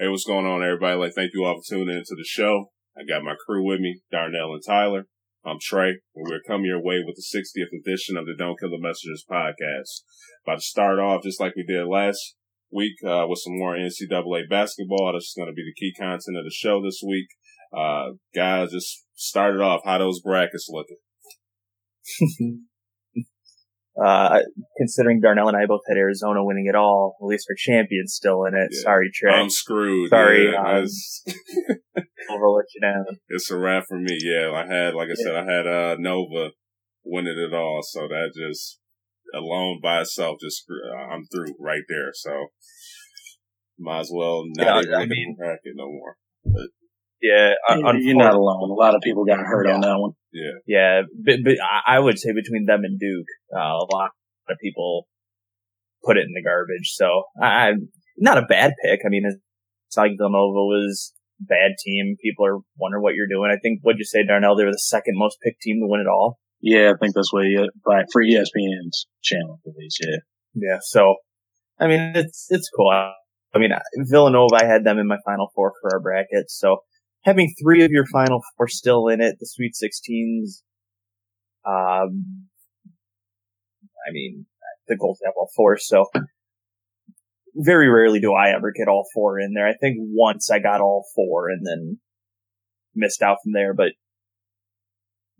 Hey, what's going on, everybody? Like, thank you all for tuning into the show. I got my crew with me, Darnell and Tyler. I'm Trey, and we're coming your way with the 60th edition of the Don't Kill the Messengers podcast. About to start off just like we did last week uh, with some more NCAA basketball. This is going to be the key content of the show this week. Uh, guys, just started off. How those brackets looking? Uh, considering Darnell and I both had Arizona winning it all, at least our champion's still in it. Yeah. Sorry, Trey. I'm screwed. Sorry, Yeah, um, I'll let you down. it's a wrap for me. Yeah, I had, like I said, I had uh, Nova winning it all, so that just alone by itself, just screw- I'm through right there. So might as well not Yeah, even I mean- the bracket no more. Yeah, You're- You're not alone. A lot of people got hurt on that one. Yeah, yeah, but, but I- I would say between them and Duke, uh, a lot of people put it in the garbage. So I, I'm not a bad pick. I mean, it's not like Villanova was a bad team. People are wondering what you're doing. I think, what'd you say, Darnell? They were the second most picked team to win it all. Yeah, I think that's what you, by, for ESPN's channel at least, yeah. Yeah. So, I mean, it's, it's cool. I mean, Villanova, I had them in my final four for our bracket. So having three of your final four still in it, the Sweet 16s, um, I mean, the goals have all four. So very rarely do I ever get all four in there. I think once I got all four and then missed out from there, but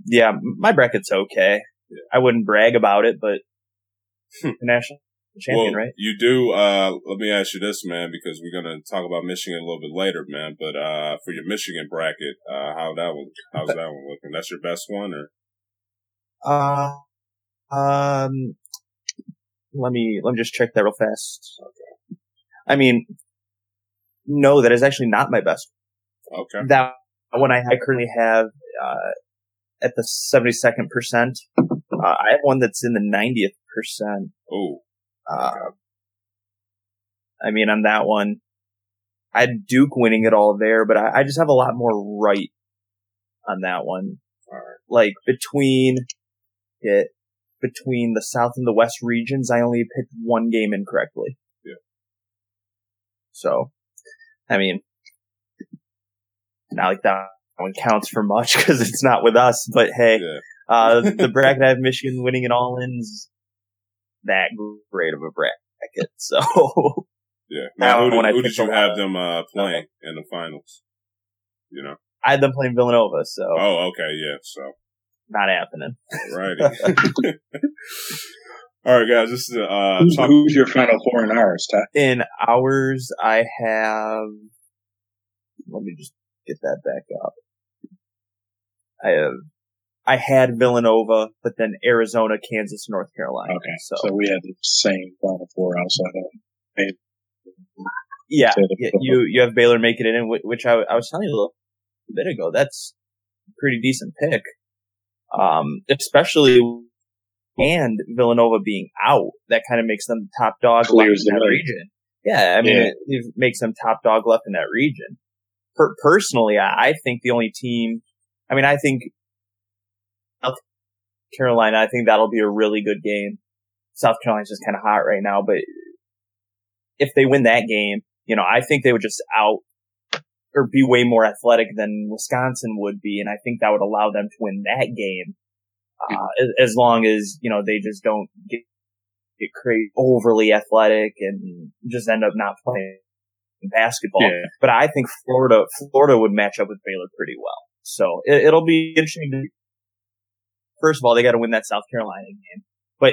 yeah, my bracket's okay. I wouldn't brag about it, but the national champion, well, right? You do. Uh, let me ask you this, man, because we're gonna talk about Michigan a little bit later, man. But uh, for your Michigan bracket, uh, how that one? How's that one looking? That's your best one, or Uh, um, let me let me just check that real fast. Okay. I mean, no, that is actually not my best. okay? That one I, I currently have uh, at the seventy second percent. Uh, I have one that's in the ninetieth percent. Oh, Uh, I mean, on that one, I had Duke winning it all there, but I, I just have a lot more right on that one. right. Like between it, between the South and the West regions, I only picked one game incorrectly. Yeah. So, I mean, not like that one counts for much because it's not with us, but hey, Yeah. uh, the bracket I have Michigan winning it all in's that great of a bracket. So, Yeah. Now, Now, who did, when I who did you a have them uh, playing in the finals? You know. I had them playing Villanova, so Oh, okay, yeah. So, not happening. alrighty. All right, guys. This is uh, Who's, talk- who's your final four in ours, Ty? In ours, I have. Let me just get that back up. I have. I had Villanova, but then Arizona, Kansas, North Carolina. Okay, So, so we had the same final four outside of yeah, you you have Baylor making it in, which I, I was telling you a little bit ago. That's pretty decent pick, um, especially and Villanova being out. That kind of makes them top dog left in that region. Yeah, I mean, Yeah. It, it makes them top dog left in that region. Per- personally, I, I think the only team. I mean, I think Carolina. I think that'll be a really good game. South Carolina's just kind of hot right now, but if they win that game, you know, I think they would just out or be way more athletic than Wisconsin would be, and I think that would allow them to win that game. Uh, as, long as you know they just don't get get crazy, overly athletic and just end up not playing basketball. Yeah. But I think Florida Florida would match up with Baylor pretty well. So it, it'll be interesting. First of all, they got to win that South Carolina game, but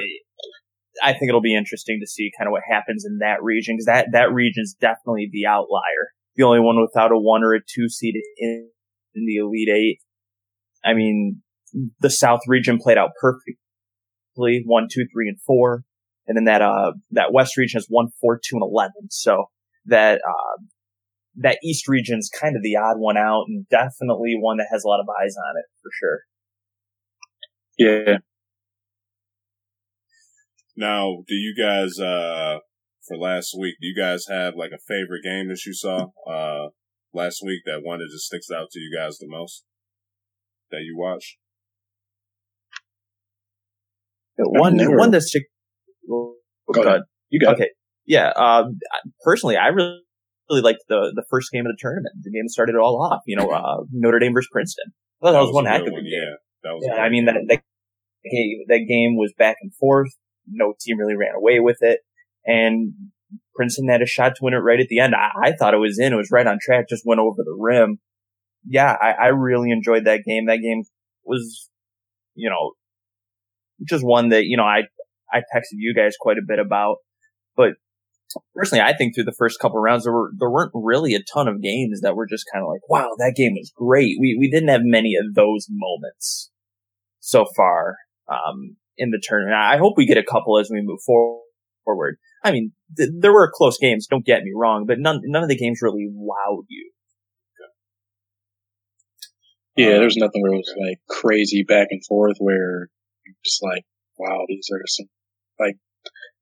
I think it'll be interesting to see kind of what happens in that region because that that region's definitely the outlier. The only one without a one or a two seed in, in the Elite Eight. I mean, the South region played out perfectly. One, two, three, and four, and then that uh that West region has one, four, two, and eleven. So that uh that East region's kind of the odd one out, and definitely one that has a lot of eyes on it for sure. Yeah. Now, do you guys, uh, for last week, do you guys have like a favorite game that you saw, uh, last week that one that just sticks out to you guys the most that you watched? One, never- one that's chick- Go ahead. You got it. Okay. Yeah. Um, personally, I really really liked the the first game of the tournament. The game that started it all off. You know, uh, Notre Dame versus Princeton. I thought that, was, one a heck of a game. Yeah, that was. Yeah, I mean that that game, that game was back and forth. No team really ran away with it, and Princeton had a shot to win it right at the end. I, I thought it was in. It was right on track. Just went over the rim. Yeah, I, I really enjoyed that game. That game was, you know, just one that you know I I texted you guys quite a bit about, but personally, I think through the first couple rounds there were there weren't really a ton of games that were just kind of like, wow, that game was great. We we didn't have many of those moments so far um, in the tournament. I hope we get a couple as we move forward. I mean, th- there were close games. Don't get me wrong, but none none of the games really wowed you. Yeah, there's nothing where it was like crazy back and forth where you're just like, wow, these are some like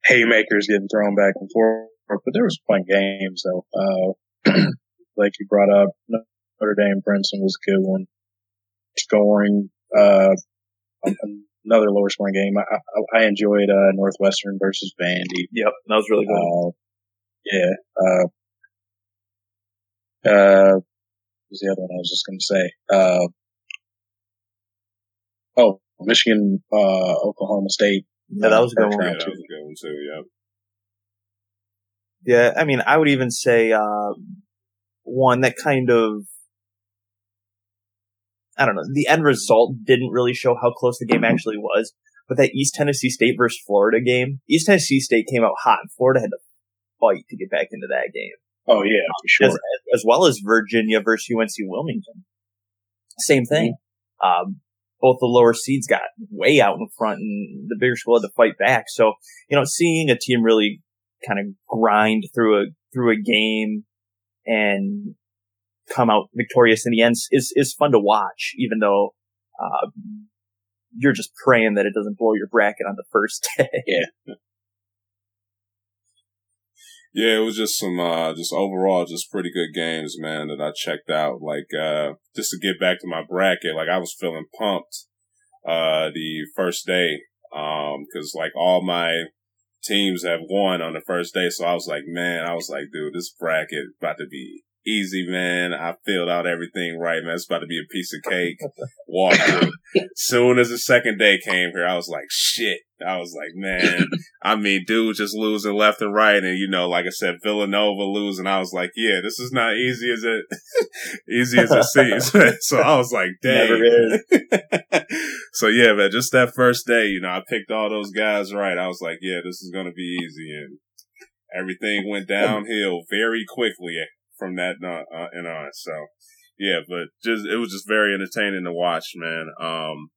haymakers getting thrown back and forth. But there was fun games though. Uh, like you brought up, Notre Dame Princeton was a good one. Scoring, uh, another lower scoring game. I, I, I enjoyed, uh, Northwestern versus Vandy. Yep, that was really good. Uh, yeah, uh, uh, was the other one I was just going to say? Uh, oh, Michigan, uh, Oklahoma State. Yeah, that was a good one. yeah, that too. was a good one too. Yeah. Yeah, I mean, I would even say uh, one that kind of, I don't know, the end result didn't really show how close the game actually was. But that East Tennessee State versus Florida game, East Tennessee State came out hot, and Florida had to fight to get back into that game, Oh yeah, for sure. as, as well as Virginia versus UNC Wilmington. Same thing. Um, both the lower seeds got way out in front, and the bigger school had to fight back. So, you know, seeing a team really kind of grind through a through a game and come out victorious in the end is is fun to watch, even though uh, you're just praying that it doesn't blow your bracket on the first day. Yeah, Yeah, it was just some, uh, just overall, just pretty good games, man, that I checked out. Like, uh, just to get back to my bracket, like I was feeling pumped, uh, the first day, um, cause like all my teams have won on the first day. So I was like, man, I was like, dude, this bracket about to be easy, man. I filled out everything right, man. It's about to be a piece of cake. Walk through. Soon as the second day came here, I was like, shit. I was like, man, I mean, dude just losing left and right. And, you know, like I said, Villanova losing. I was like, yeah, this is not easy as it, easy as it seems. so I was like, dang. so yeah, man, just that first day, you know, I picked all those guys right. I was like, yeah, this is going to be easy. And everything went downhill very quickly from that uh, uh, and on. So yeah, but just, it was just very entertaining to watch, man. Um,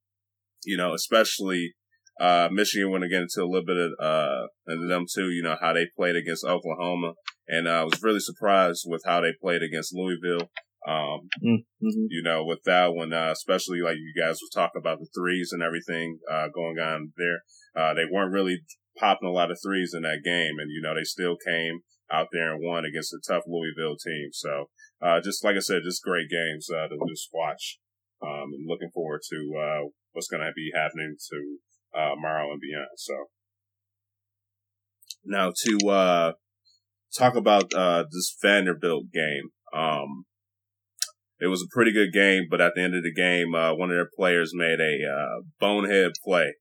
you know, especially, uh, Michigan went again into a little bit of, uh, and them too, you know, how they played against Oklahoma. And uh, I was really surprised with how they played against Louisville. Um, Mm-hmm. you know, with that one, uh, especially like you guys were talking about the threes and everything, uh, going on there. Uh, they weren't really popping a lot of threes in that game. And, you know, they still came out there and won against a tough Louisville team. So, uh, just like I said, just great games, uh, to just watch. Um, and looking forward to, uh, what's going to be happening to, uh, and beyond. So now to, uh, talk about, uh, this Vanderbilt game. Um, it was a pretty good game, but at the end of the game, uh, one of their players made a, uh, bonehead play.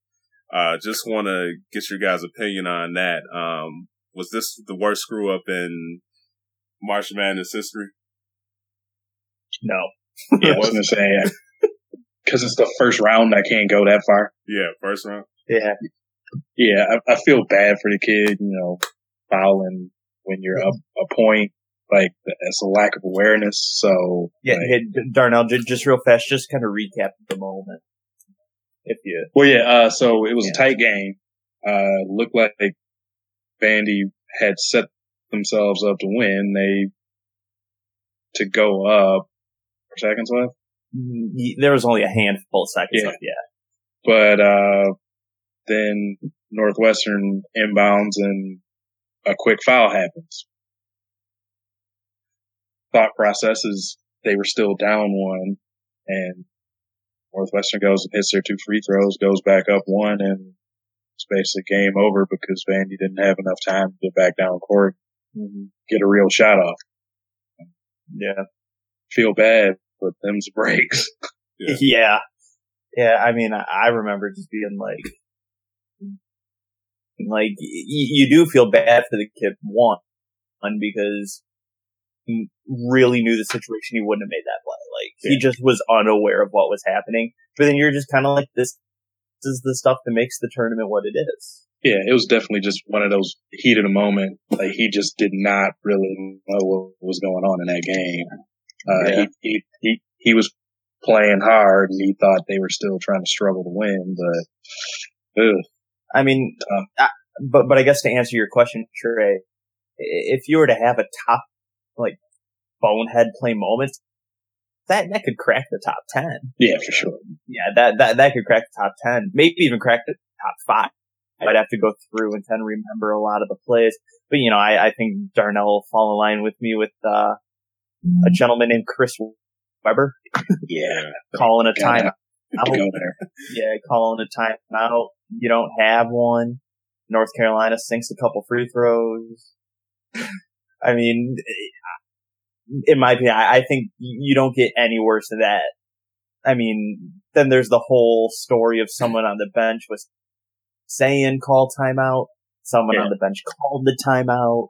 Uh, just want to get your guys' opinion on that. Um, was this the worst screw up in March Madness history? No. Yeah, I was gonna say because it's the first round, I can't go that far. Yeah, first round. Yeah. Yeah, I, I feel bad for the kid. You know, fouling when you're up a point, like that's a lack of awareness. So Yeah, like- hey, Darnell, just real fast, just kind of recap the moment. If you, Well, yeah. Uh, so it was Yeah. a tight game. Uh, looked like Vandy had set themselves up to win. They to go up four seconds left, there was only a handful of seconds Yeah. left, yeah. but uh, then Northwestern inbounds and a quick foul happens. Thought process is they were still down one, and Northwestern goes and hits their two free throws, goes back up one, and it's basically game over because Vandy didn't have enough time to get back down court and mm-hmm. get a real shot off. Yeah. Feel bad, but them's breaks. Yeah. yeah. Yeah. I mean, I, I remember just being like, like y- you do feel bad for the kid one, because he really knew the situation. He wouldn't have made that play. Like he just was unaware of what was happening. But then you're just kind of like this. Is the stuff that makes the tournament what it is. Yeah, it was definitely just one of those heat of the moment. Like he just did not really know what was going on in that game. Uh, Yeah. he, he, he, he was playing hard and he thought they were still trying to struggle to win, but, ugh, I mean, Uh. I, but but I guess to answer your question, Trey, if you were to have a top like bonehead play moment, that that could crack the top ten. yeah, for sure. Yeah, that that that could crack the top ten, maybe even crack the top five. I'd have to go through and kind of remember a lot of the plays, but you know, I, I think Darnell will fall in line with me with uh, a gentleman named Chris Webber Yeah, calling a gotta time have to go there. yeah, calling a timeout. You don't have one. North Carolina sinks a couple free throws. I mean, in my opinion, I I think you don't get any worse than that. I mean, then there's the whole story of someone on the bench was saying call timeout. Someone Yeah. on the bench called the timeout.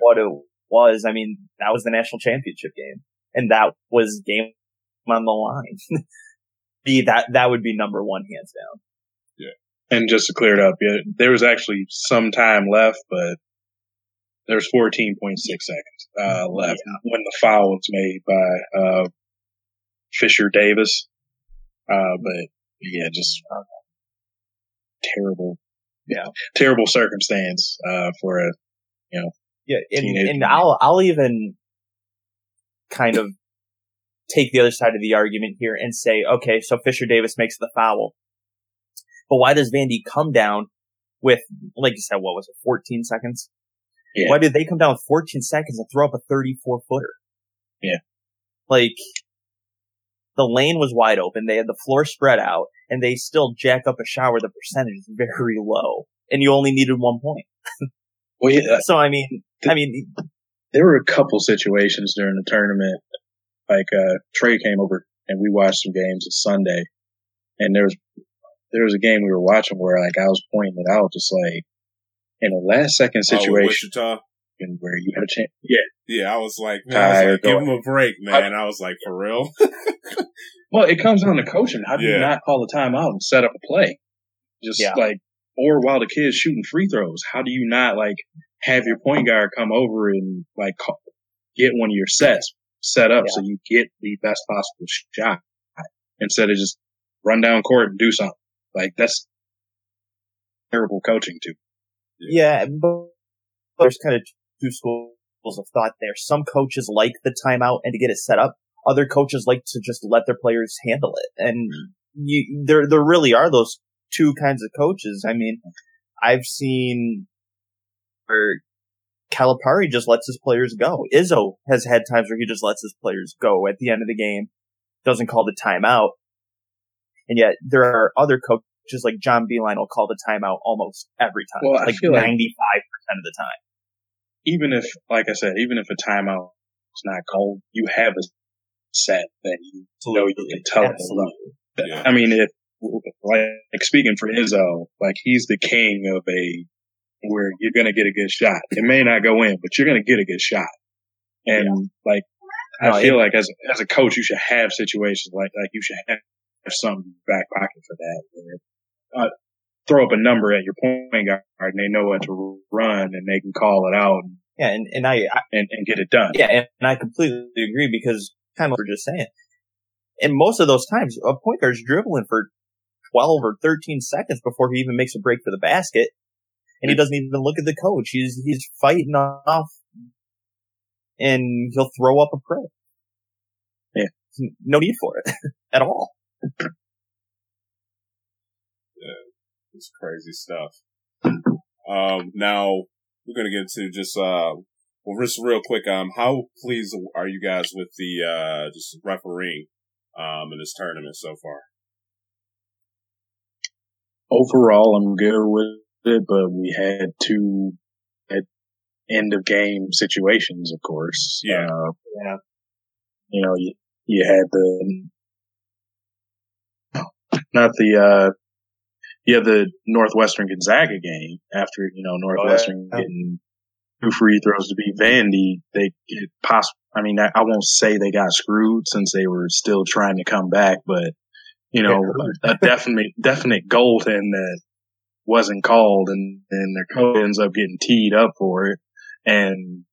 What it was, I mean, that was the national championship game. And that was game on the line. be that that would be number one hands down. Yeah, and just to clear it up, yeah, there was actually some time left, but there was 14.6 seconds, uh, left when the foul was made by, uh, Fisher Davis. Uh, but yeah, just uh, terrible, yeah, terrible circumstance, uh, for a, you know. Yeah, and, and. I'll I'll even kind of take the other side of the argument here and say, okay, so Fisher Davis makes the foul, but why does Vandy come down with, like you said, what was it, 14 seconds? Yeah. Why did they come down with 14 seconds and throw up a 34 footer? Yeah. Like, the lane was wide open, they had the floor spread out, and they still jack up a shot where the percentage is very low, and you only needed one point. well, yeah, So I mean, I mean, there were a couple situations during the tournament. Like uh Trey came over and we watched some games on Sunday, and there was there was a game we were watching where like I was pointing it out, just like in a last second situation Oh, with situation where you had a chance. Yeah. Yeah, I was like, man, I was like, give him a break, man. I was like, for real. Well, it comes down to coaching. How do Yeah. you not call the timeout and set up a play? Just Yeah. like, or while the kid's shooting free throws, how do you not like have your point guard come over and like call, get one of your sets set up so you get the best possible shot instead of just run down court and do something. Like that's terrible coaching too. Yeah, but there's kind of two schools of thought there. Some coaches like the timeout and to get it set up. Other coaches like to just let their players handle it. And hmm. you, there, there really are those two kinds of coaches. I mean, I've seen where Calipari just lets his players go. Izzo has had times where he just lets his players go at the end of the game, doesn't call the timeout. And yet there are other coaches like John Beilein will call the timeout almost every time. Well, like 95% of the time. Even if, like I said, even if a timeout is not called, you have a set that you know you can tell Yeah. I mean, if like, like speaking for Izzo, like he's the king of a where you're gonna get a good shot. It may not go in, but you're gonna get a good shot. And like, No, I feel it- like as as a coach, you should have situations like like you should have some back pocket for that. Uh, throw up a number at your point guard, and they know what to run, and they can call it out Yeah, and, and I, I and, and get it done. yeah, and, and I completely agree because kind of what we're just saying. And most of those times, a point guard's dribbling for 12 or 13 seconds before he even makes a break for the basket. And he doesn't even look at the coach. He's, he's fighting off and he'll throw up a prayer. Yeah. No need for it at all. It's crazy stuff. Um, now we're gonna get to just uh, well, just real quick. Um, how pleased are you guys with the uh, just refereeing um in this tournament so far? Overall, I'm good with it, but we had two had end of game situations, of course. Yeah. Uh, Yeah. you know, you, you had the, not the, uh, you had the Northwestern Gonzaga game after, you know, Northwestern oh, yeah. getting two free throws to beat Vandy. They get possible. I mean, I, I won't say they got screwed since they were still trying to come back, but you know, a, a definite, definite goaltend that wasn't called and, and their coach ends up getting teed up for it and,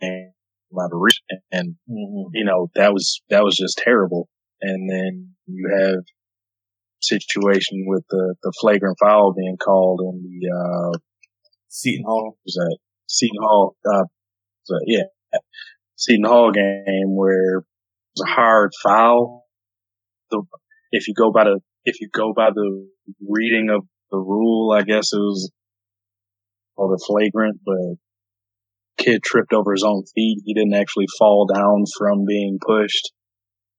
and by the reach and mm-hmm. you know, that was, that was just terrible. And then you have situation with the, the flagrant foul being called in the, uh, Seton Hall. was that Seton Hall, uh, so, yeah, Seton Hall game where it was a hard foul. The, if you go by the, if you go by the reading of the rule, I guess it was, called a flagrant, but kid tripped over his own feet. He didn't actually fall down from being pushed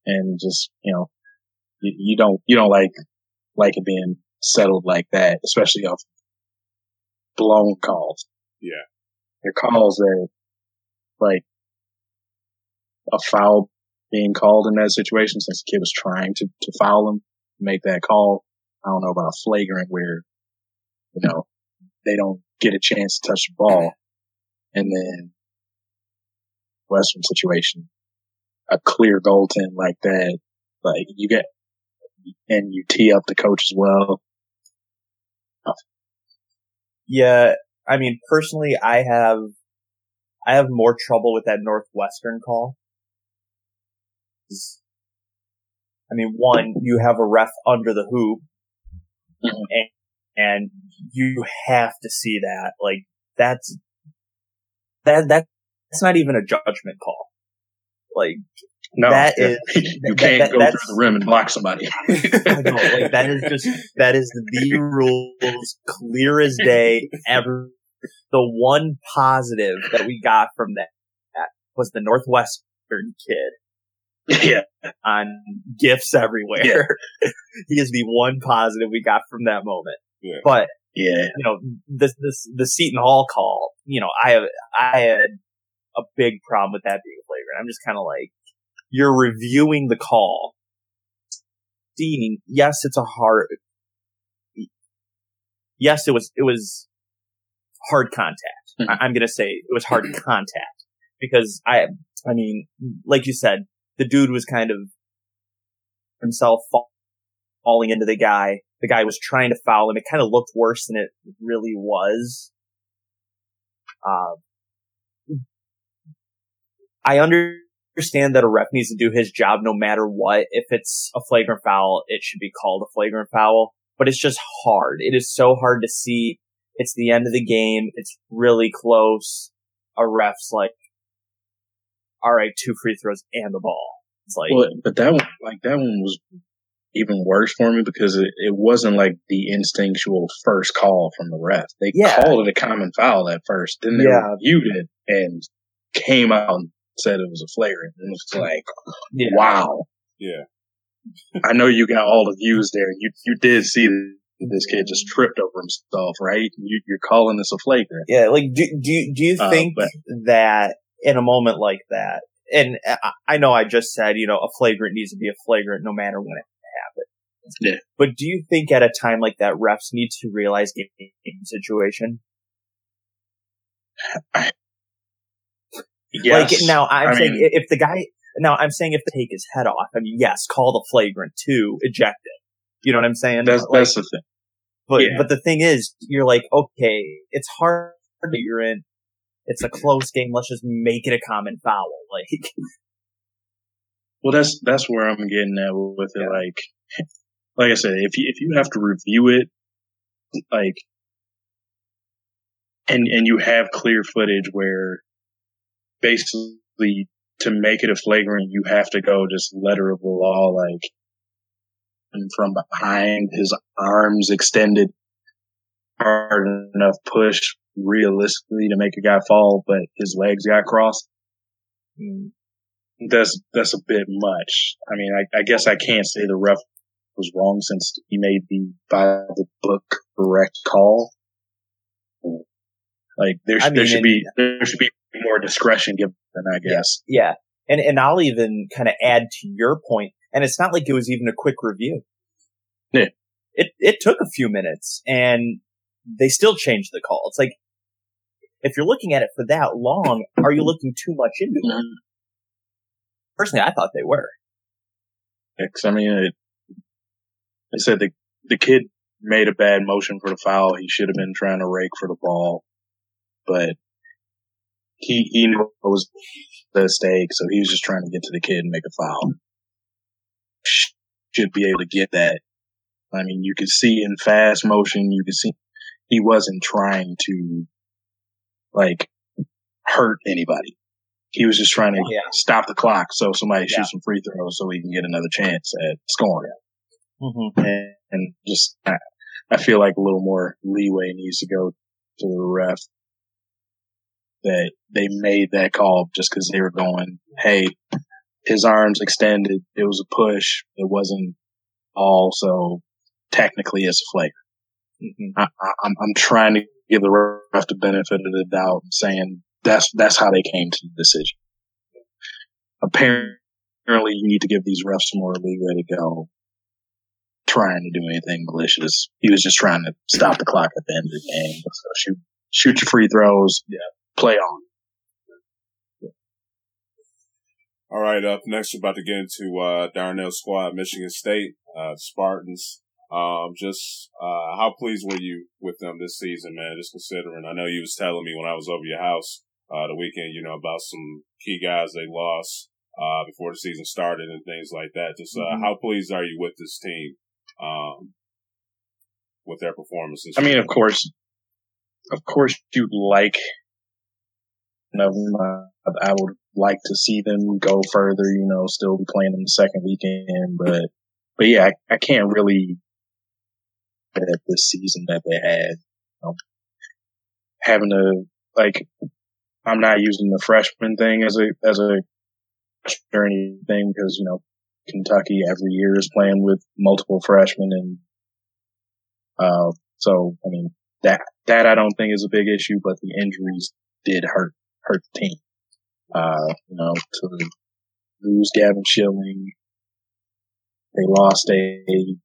and just, you know, you, you don't, you don't like, like it being settled like that, especially off blown calls. Yeah. They're calls that, like, a foul being called in that situation since the kid was trying to, to foul him, make that call. I don't know about a flagrant where, you know, they don't get a chance to touch the ball. And then Western situation, a clear goaltend like that, like you get, and you tee up the coach as well. Yeah, I mean, personally, I have, I have more trouble with that Northwestern call. I mean, one, you have a ref under the hoop, and, and you have to see that. Like, that's, that, that's not even a judgment call. Like, No, That yeah. is- you that- can't that- go through the rim and block somebody. I know, like that is just that is the rules, clear as day. Ever the one positive that we got from that, that was the Northwestern kid yeah, on gifts everywhere. Yeah. he is the one positive we got from that moment. Yeah. But yeah, you know, this this the Seton Hall call. You know, I have I had a big problem with that being a flagrant. I'm just kind of like, you're reviewing the call, seeing. Yes, it's a hard. Yes, it was it was hard contact. Mhm. I, I'm gonna say it was hard contact because I I mean, like you said, the dude was kind of himself fall, falling into the guy. The guy was trying to foul him. It kind of looked worse than it really was. Uh, I understand that a ref needs to do his job no matter what. If it's a flagrant foul, it should be called a flagrant foul. But it's just hard. It is so hard to see. It's the end of the game. It's really close. A ref's like, all right, two free throws and the ball. It's like, Well, but that one, like that one was even worse for me because it, it wasn't like the instinctual first call from the ref. They Yeah. called it a common foul at first, then they Yeah. reviewed it and came out and said it was a flagrant. And it was like, yeah. wow. Yeah. I know you got all the views there. You you did see this kid just tripped over himself, right? You, you're calling this a flagrant. Yeah, like do do you- do you Uh, think but- that in a moment like that, and I, I know I just said you know a flagrant needs to be a flagrant no matter when it happens. Yeah. But do you think at a time like that, refs need to realize game situation? Yes. Like now, I'm I saying mean- if the guy now I'm saying if they take his head off, I mean yes, call the flagrant two, eject it. You know what I'm saying? That's, Like, that's the thing. But Yeah. but the thing is, you're like, okay, it's hard that you're in. It's a close game. Let's just make it a common foul. Like, Well, that's that's where I'm getting at with it. Yeah. Like, like I said, if you if you have to review it, like, and and you have clear footage where basically to make it a flagrant, you have to go just letter of the law, like, and from behind, his arms extended, hard enough push realistically to make a guy fall, but his legs got crossed mm, that's that's a bit much. I mean, I, I guess I can't say the ref was wrong since he made the by the book correct call. Like there, I there mean, should and- be there should be more discretion given. I guess. Yeah. And, and I'll even kind of add to your point, and it's not like it was even a quick review. Yeah. It, it took a few minutes and they still changed the call. It's like, if you're looking at it for that long, are you looking too much into it? Mm-hmm. Personally, I thought they were. Because I mean, it, they said the the kid made a bad motion for the foul. He should have been trying to rake for the ball, but he he knows the stake, so he was just trying to get to the kid and make a foul. Should be able to get that. I mean, you could see in fast motion, you could see he wasn't trying to like hurt anybody. He was just trying to Yeah. stop the clock so somebody Yeah. shoots some free throws so he can get another chance at scoring. Mm-hmm. And, and just, I, I feel like a little more leeway needs to go to the ref that they made that call just because they were going, hey, his arms extended. It was a push. It wasn't all, so technically it's a flagrant. Mm-hmm. I, I'm trying to give the ref the benefit of the doubt, and saying that's that's how they came to the decision. Apparently, you need to give these refs more leeway to go trying to do anything malicious. He was just trying to stop the clock at the end of the game. So shoot, shoot your free throws. Yeah, play on. All right, up next, we're about to get into uh, Darnell squad, Michigan State, uh, Spartans. Um, just uh, how pleased were you with them this season, man? Just considering, I know you was telling me when I was over your house uh, the weekend, you know, about some key guys they lost uh, before the season started and things like that. Just uh, Mhm. how pleased are you with this team, um, with their performances? I mean, of course, of course, you'd like. You know, uh, I would like to see them go further. You know, still be playing in the second weekend, but but yeah, I, I can't really at this season that they had. You know, having to like, I'm not using the freshman thing as a as a or anything because you know Kentucky every year is playing with multiple freshmen and uh so I mean that that I don't think is a big issue, but the injuries did hurt hurt the team. Uh, you know, to lose Gavin Schilling, they lost a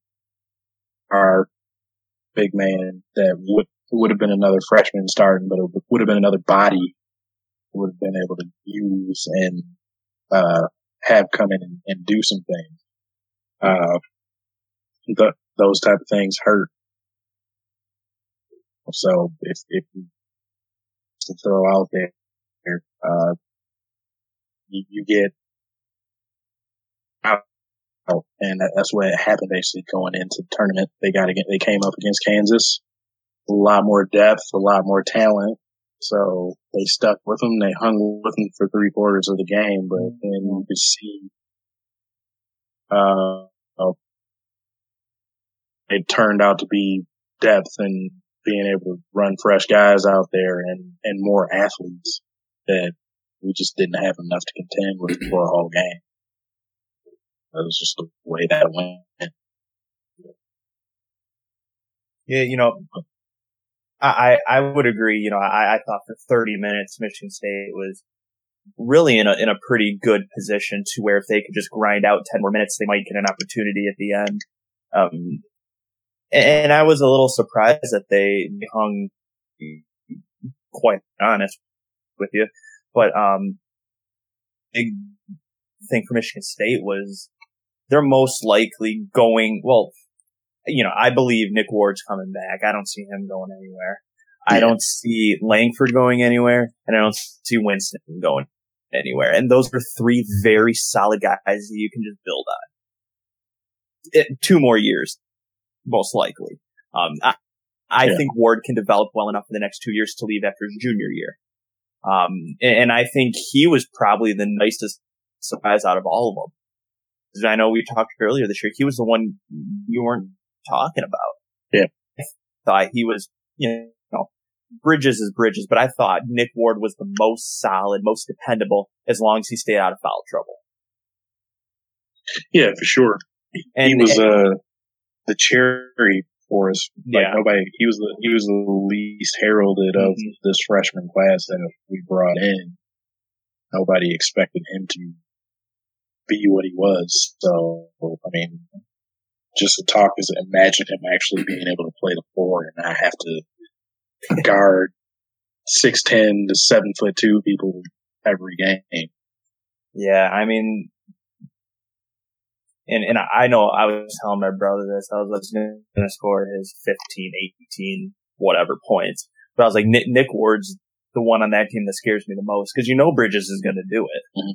our big man that would would have been another freshman starting, but it would have been another body would have been able to use and uh have come in and, and do some things. Uh, th- those type of things hurt. So if if you throw out there, uh, you, you get out, and that- that's what happened basically going into the tournament. They got again, they came up against Kansas, a lot more depth, a lot more talent. So they stuck with them. They hung with them for three quarters of the game, but then you could see, uh, uh, it turned out to be depth and being able to run fresh guys out there and, and more athletes that we just didn't have enough to contend with for a whole game. That was just the way that went. Yeah, you know, I, I would agree. You know, I, I thought for 30 minutes, Michigan State was really in a, in a pretty good position to where if they could just grind out 10 more minutes, they might get an opportunity at the end. Um, and I was a little surprised that they hung, quite honest with you, but, um, big thing for Michigan State was they're most likely going, well, you know, I believe Nick Ward's coming back. I don't see him going anywhere. I don't see Langford going anywhere, and I don't see Winston going anywhere. And those are three very solid guys that you can just build on. It, two more years, most likely. Um, I, I Yeah. think Ward can develop well enough in the next two years to leave after his junior year. Um, and, and I think he was probably the nicest surprise out of all of them. I know we talked earlier this year. He was the one you weren't talking about. Yeah. I thought he was, you know, Bridges is Bridges, but I thought Nick Ward was the most solid, most dependable as long as he stayed out of foul trouble. Yeah, for sure. And he was, and- uh, the cherry for us. Like Yeah. nobody, he was the he was the least heralded of Mhm. this freshman class that we brought in. Nobody expected him to be what he was. So I mean, just to talk is imagine him actually being able to play the four and not have to guard six ten to seven foot two people every game. Yeah, I mean, and and I know I was telling my brother this. I was like, he's gonna score his 15, 18, whatever points. But I was like, Nick, Nick Ward's the one on that team that scares me the most because you know Bridges is gonna do it. Mhm.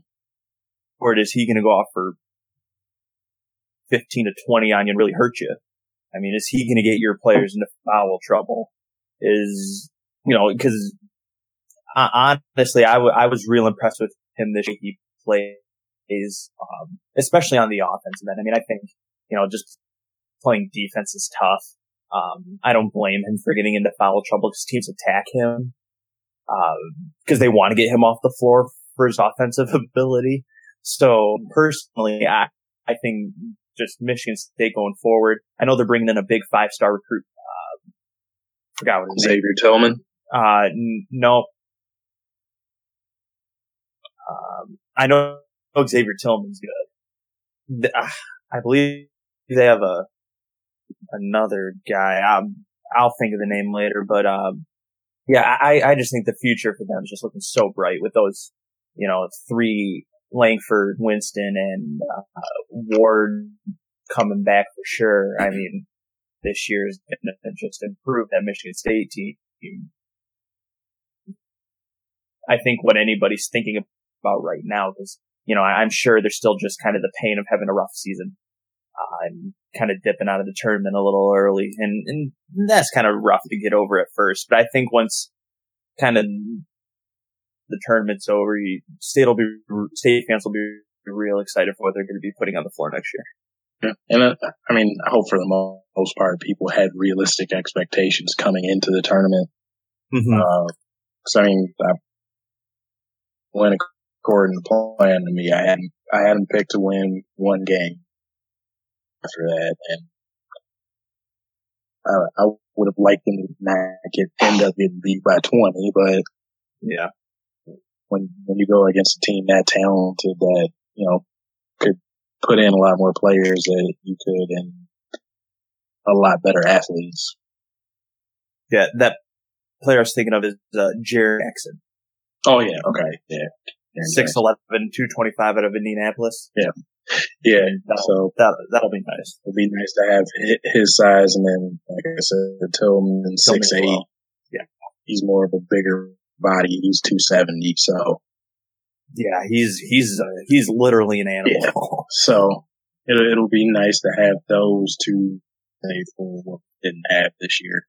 Or is he gonna go off for 15 to 20 on you and really hurt you? I mean, is he gonna get your players into foul trouble? Is, you know, cause uh, honestly, I, w- I was real impressed with him this year. He plays, um, especially on the offensive end. I mean, I think, you know, just playing defense is tough. Um, I don't blame him for getting into foul trouble because teams attack him, um, because they want to get him off the floor for his offensive ability. So personally, I, I think just Michigan State going forward. I know they're bringing in a big five star recruit. Uh, forgot what his name. Xavier Tillman. Uh, n- no. Um, I know Xavier Tillman's good. Uh, I believe they have a another guy. Um, I'll think of the name later, but um, yeah, I I just think the future for them is just looking so bright with those, you know, three Langford, Winston, and uh, Ward coming back for sure. I mean, this year is going to just improve that Michigan State team. I think what anybody's thinking about right now, because you know, I'm sure there's still just kind of the pain of having a rough season. Uh, and kind of dipping out of the tournament a little early, and and that's kind of rough to get over at first. But I think once kind of the tournament's over, you, state will be state fans will be real excited for what they're going to be putting on the floor next year. Yeah. And uh, I mean, I hope for the most part, people had realistic expectations coming into the tournament. Mm-hmm. Because I mean, I went to plan to me. I hadn't, I hadn't picked to win one game after that, and I, I would have liked them to not get end up getting beat by twenty. But yeah, when when you go against a team that talented that you know could put in a lot more players that you could and a lot better athletes. Yeah, that player I was thinking of is uh, Jaren Jackson. Oh yeah, okay, yeah. Six eleven, two twenty five out of Indianapolis. Yeah, yeah. That'll, So that that'll be nice. It'll be nice to have his size, and then like I said, Tillman six eight. Well. Yeah, he's more of a bigger body. He's two seventy, so yeah, he's he's uh, he's literally an animal. Yeah. So it'll, it'll be nice to have those two play for what we didn't have this year.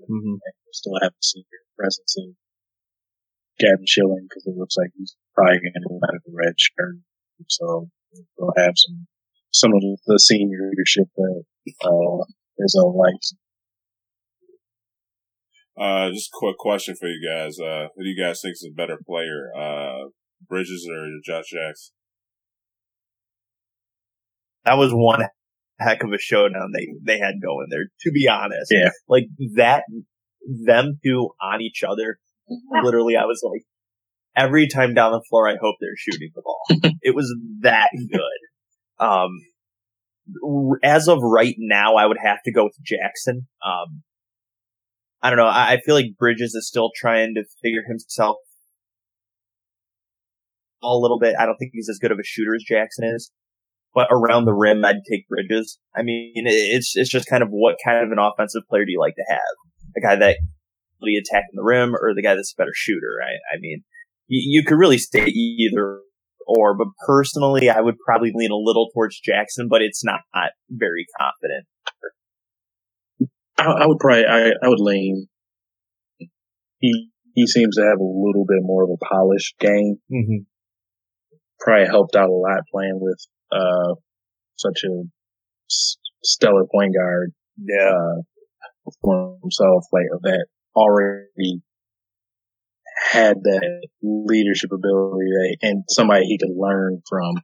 Mm-hmm. And we'll still have the senior presence in Gavin Schilling because it looks like he's probably going to go out of the red shirt. So we'll have some some of the senior leadership that uh, is all likes. Uh, just a quick question for you guys. Uh, who do you guys think is a better player, uh, Bridges or Josh Jackson? That was one heck of a showdown they they had going there. To be honest, Yeah. like that, them two on each other. Literally, I was like, every time down the floor, I hope they're shooting the ball. it was that good. Um, as of right now, I would have to go with Jackson. Um, I don't know. I, I feel like Bridges is still trying to figure himself a little bit. I don't think he's as good of a shooter as Jackson is, but around the rim, I'd take Bridges. I mean, it- it's it's just kind of what kind of an offensive player do you like to have? A guy that really attacking the rim, or the guy that's a better shooter? Right? I mean, you, you could really say either or, but personally, I would probably lean a little towards Jackson, but it's not, not very confident. I, I would probably, I, I would lean. He he seems to have a little bit more of a polished game. Mm-hmm. Probably helped out a lot playing with uh such a stellar point guard Yeah. uh, for himself, like that already had that leadership ability and somebody he could learn from.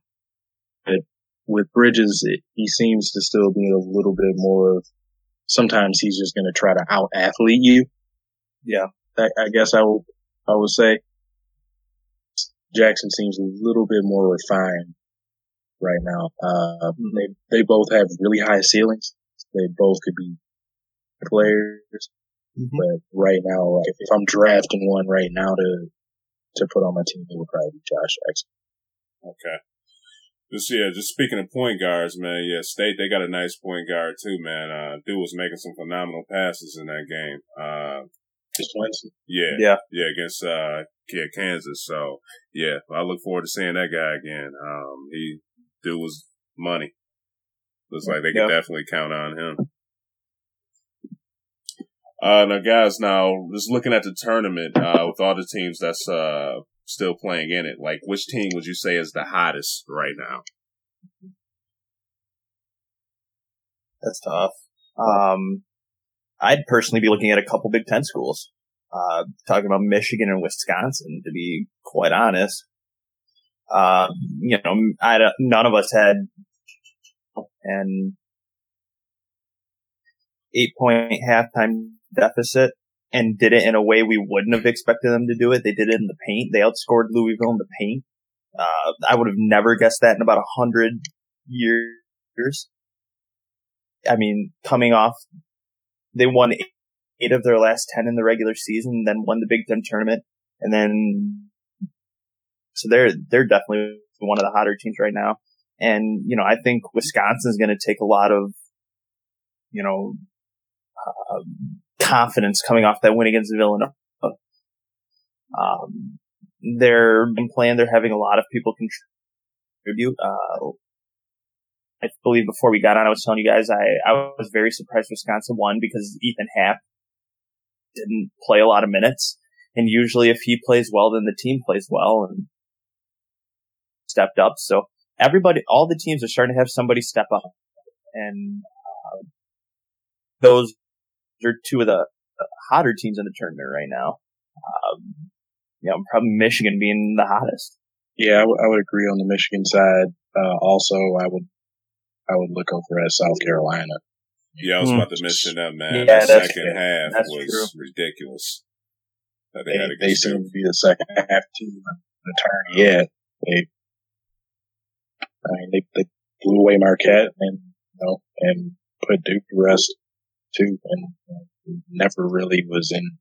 But with Bridges, it, he seems to still be a little bit more of sometimes he's just going to try to out athlete you. Yeah. I, I guess I would, I would say Jackson seems a little bit more refined right now. Uh, Mhm. they, they both have really high ceilings. They both could be players, Mhm. but right now, like, if I'm drafting one right now to, to put on my team, it would probably be Josh Jackson. Okay. Just yeah, just speaking of point guards, man. Yeah, State they got a nice point guard too, man. Uh, dude was making some phenomenal passes in that game. Uh, Winston. yeah, Yeah. yeah, against uh, yeah, Kansas. So yeah, I look forward to seeing that guy again. Um, he dude was money. Looks like they can Yeah. definitely count on him. Uh, now guys, now just looking at the tournament, uh, with all the teams that's, uh, still playing in it, like which team would you say is the hottest right now? That's tough. Um, I'd personally be looking at a couple Big Ten schools. Uh, talking about Michigan and Wisconsin, to be quite honest. Uh, you know, I none of us had an eight point halftime deficit and did it in a way we wouldn't have expected them to do it. They did it in the paint. They outscored Louisville in the paint. Uh, I would have never guessed that in about a hundred years. I mean, coming off, they won eight of their last 10 in the regular season, then won the Big Ten tournament, and then, so they're, they're definitely one of the hotter teams right now. And, you know, I think Wisconsin's going to take a lot of, you know, uh, confidence coming off that win against Villanova. Um, they're playing, they're having a lot of people contribute. Uh, I believe before we got on, I was telling you guys I, I was very surprised Wisconsin won because Ethan Happ didn't play a lot of minutes. And usually if he plays well, then the team plays well and stepped up. So everybody, all the teams are starting to have somebody step up. And uh, those are two of the hotter teams in the tournament right now. Um, yeah, probably Michigan being the hottest. Yeah, I, w- I would agree on the Michigan side. Uh, also, I would, I would look over at South Carolina. Yeah, I was Hmm. about to mention that, man. Yeah, the that's- second half that's was ridiculous. That they, They, had they against seem Duke. to be the second half team in the tournament. Yeah, they, I mean, they, they blew away Marquette and, you know, and put Duke to rest too, and uh, never really was in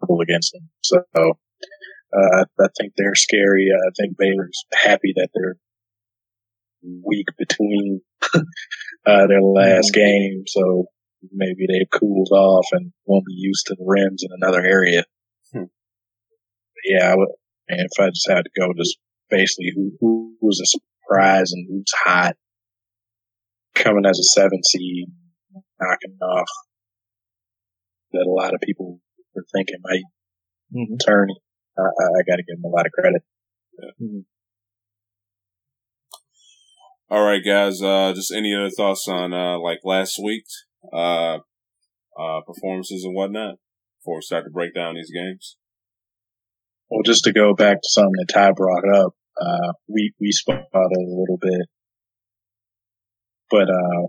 trouble against them. So, uh, I think they're scary. I think Baylor's happy that they're week between uh, their last game, so maybe they've cooled off and won't be used to the rims in another area. Hmm. Yeah, I would, and if I just had to go, just basically who who was a surprise and who's hot coming as a seven seed, knocking off that a lot of people were thinking might Mm-hmm. turn. I, I, I got to give him a lot of credit. All right, guys. Uh, just any other thoughts on uh, like last week's uh, uh, performances and whatnot before we start to break down these games? Well, just to go back to something that Ty brought up, uh, we, we spoke about it a little bit, but, uh,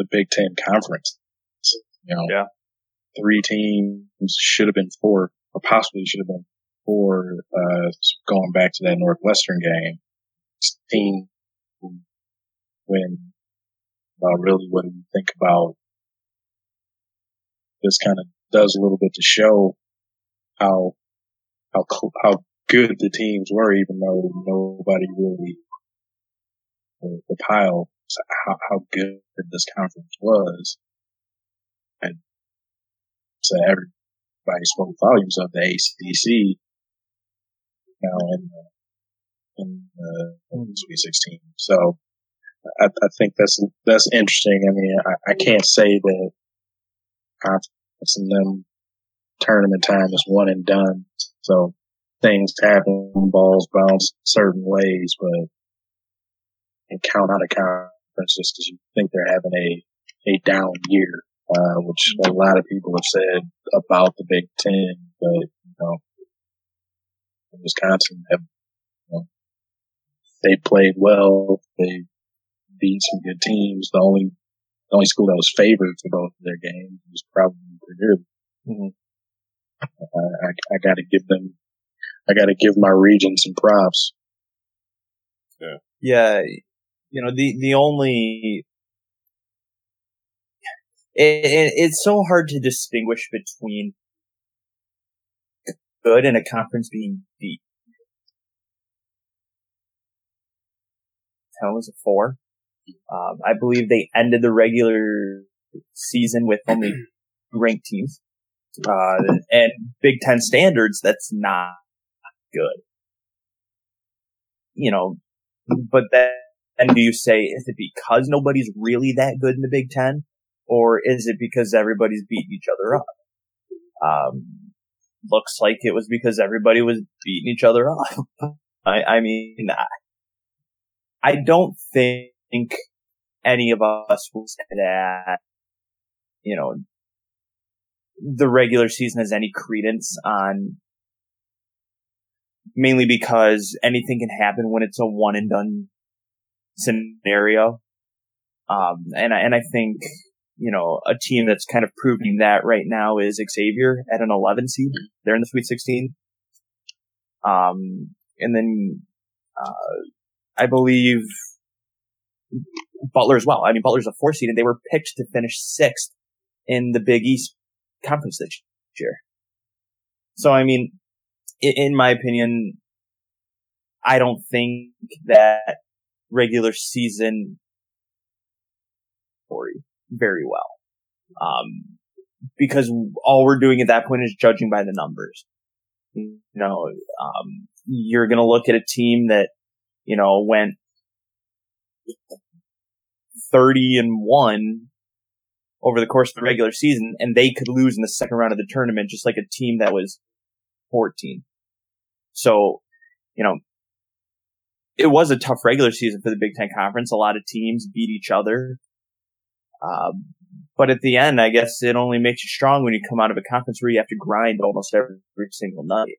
the Big Ten conference, you know, Yeah. three teams should have been four, or possibly should have been four, uh, going back to that Northwestern game. Team when, uh, really what do you think about this kind of does a little bit to show how how cl- how good the teams were, even though nobody really the, the pile so how how good this conference was, and so everybody spoke volumes of the ACC. You know, in the, in the in Sweet Sixteen. So I, I think that's that's interesting. I mean, I, I can't say that conference and them tournament time is one and done. So things happen, balls bounce certain ways, but and count out a conference just because you think they're having a, a down year, uh, which a lot of people have said about the Big Ten, but you know, Wisconsin have, you know, they played well. They beat some good teams. The only, the only school that was favored for both of their games was probably Purdue. Mm-hmm. I, I, I got to give them, I got to give my region some props. Yeah. Yeah. You know, the, the only, it, it, it's so hard to distinguish between good and a conference being beat. Town was a four. Um, I believe they ended the regular season with only ranked teams. Uh, and Big Ten standards, that's not good. You know, but then do you say, is it because nobody's really that good in the Big Ten? Or is it because everybody's beating each other up? Um, looks like it was because everybody was beating each other up. I, I mean, I, I don't think any of us will say that, you know, the regular season has any credence on mainly because anything can happen when it's a one and done scenario. Um, and I, and I think, you know, a team that's kind of proving that right now is Xavier at an 11 seed. They're in the Sweet 16. Um, and then, uh, I believe Butler as well. I mean, Butler's a four seed and they were picked to finish sixth in the Big East conference this year. So, I mean, in my opinion, I don't think that regular season story very well. Um, because all we're doing at that point is judging by the numbers. You know, um, you're going to look at a team that, you know, went 30 and 1 over the course of the regular season and they could lose in the second round of the tournament just like a team that was 14. So, you know, it was a tough regular season for the Big Ten Conference. A lot of teams beat each other. Um, but at the end, I guess it only makes you strong when you come out of a conference where you have to grind almost every, every single night.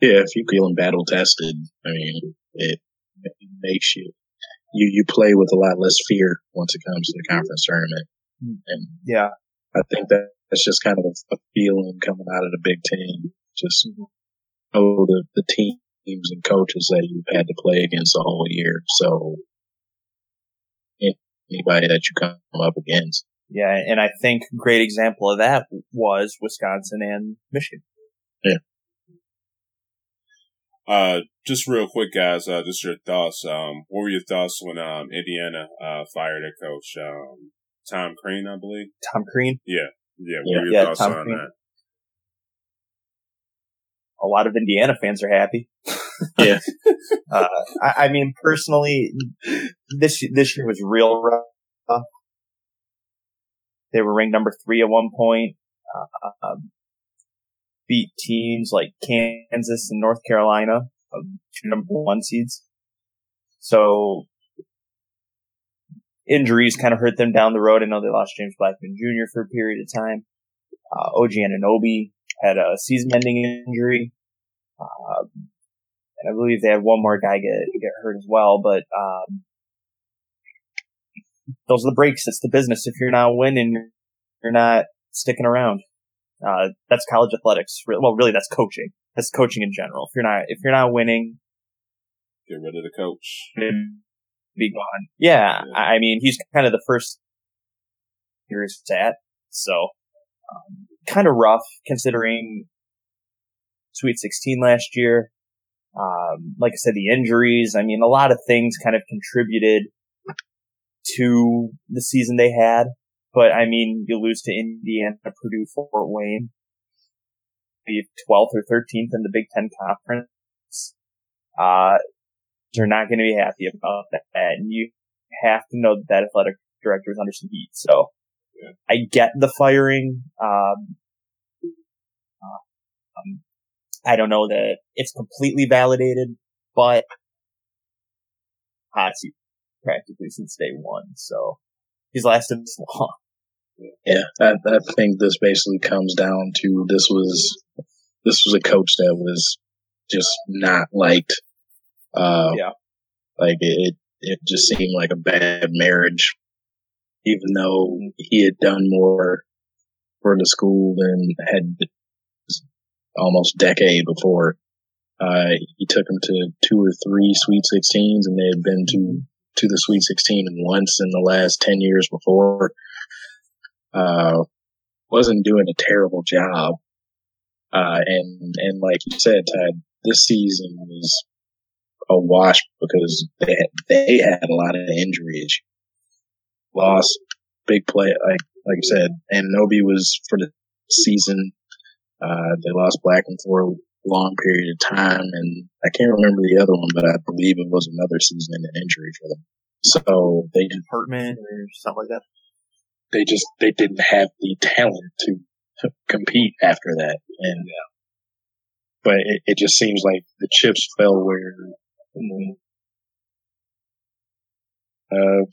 Yeah, if you're feeling battle tested, I mean, it, it makes you you you play with a lot less fear once it comes to the conference tournament. And yeah, I think that that's just kind of a, a feeling coming out of the Big Ten. Just oh, the the the teams and coaches that you've had to play against all year. So anybody that you come up against. Yeah, and I think great example of that was Wisconsin and Michigan. Yeah. Uh, just real quick, guys. Uh, just your thoughts. Um, what were your thoughts when um Indiana uh fired their coach, um, Tom Crean, I believe. Tom Crean. Yeah, yeah. What yeah, were your yeah, thoughts Tom on Crean. that? A lot of Indiana fans are happy. yeah. uh, I, I, mean, personally, this this year was real rough. They were ranked number three at one point. Uh, um, beat teams like Kansas and North Carolina, two number one seeds. So injuries kind of hurt them down the road. I know they lost James Blackmon Jr. for a period of time. Uh, OG Anunoby had a season-ending injury. Uh, and I believe they had one more guy get get hurt as well. But um, those are the breaks. It's the business. If you're not winning, you're not sticking around. Uh, that's college athletics. Well, really, that's coaching. That's coaching in general. If you're not, if you're not winning, get rid of the coach. Be gone. Yeah, yeah. I mean, he's kind of the first here's at. So, um, kind of rough considering Sweet 16 last year. Um, like I said, the injuries. I mean, a lot of things kind of contributed to the season they had. But I mean, you lose to Indiana, Purdue, Fort Wayne, be 12th or 13th in the Big Ten Conference. Uh, you're not going to be happy about that. And you have to know that that athletic director is under some heat. So. I get the firing. Um, um, I don't know that it's completely validated, but seat practically since day one. So he's lasted this long. Yeah, I, I think this basically comes down to this was this was a coach that was just not liked. Uh, yeah, like it, it just seemed like a bad marriage even though he had done more for the school than had almost decade before. Uh, he took them to two or three Sweet 16s, and they had been to to the Sweet 16 once in the last 10 years before. Uh, wasn't doing a terrible job. Uh, and, and like you said, Todd, this season was a wash because they had, they had a lot of injuries. Lost big play, like, like you said, Anunoby was for the season. Uh, they lost Blackmon for a long period of time, and I can't remember the other one, but I believe it was another season in an injury for them. So they just Hartman or something like that. they just they didn't have the talent to, to compete after that, and but it, it just seems like the chips fell where uh,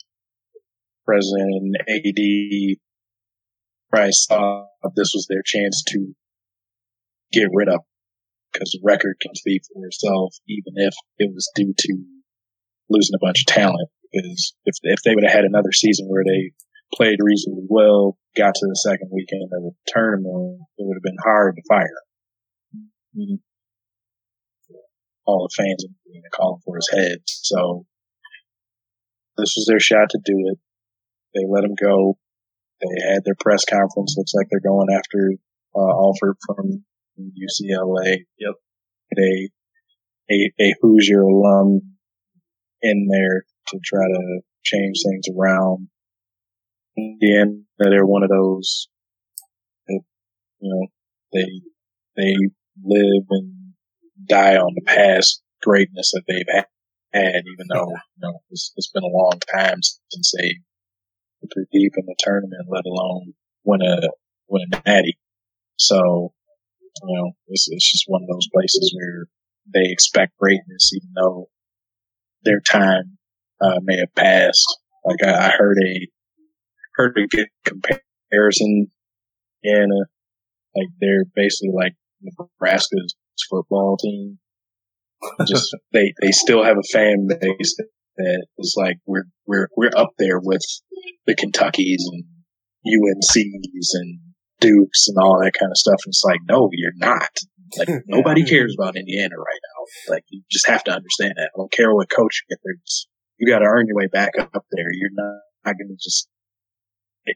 president and AD probably saw this was their chance to get rid of because the record can speak for itself, even if it was due to losing a bunch of talent. Because if if they would have had another season where they played reasonably well, got to the second weekend of the tournament, it would have been hard to fire. Mhm. All the fans be calling for his head. So this was their shot to do it. They let him go. They had their press conference. Looks like they're going after uh, Alford from UCLA. Yep. A, a a Hoosier alum in there to try to change things around. Indiana, they're one of those that, you know, they, they live and die on the past greatness that they've had, even though, you know, it's, it's been a long time since they deep in the tournament, let alone win a, win a natty. So, you know, it's, it's just one of those places where they expect greatness, even though their time uh, may have passed. Like I, I heard a heard a good comparison, and uh, like they're basically like Nebraska's football team. Just they they still have a fan base that is like we're we're we're up there with the Kentuckys and UNCs and Dukes and all that kind of stuff. And it's like, no, you're not. Like nobody cares about Indiana right now. Like you just have to understand that. I don't care what coach you get there. You got to earn your way back up there. You're not, not going to just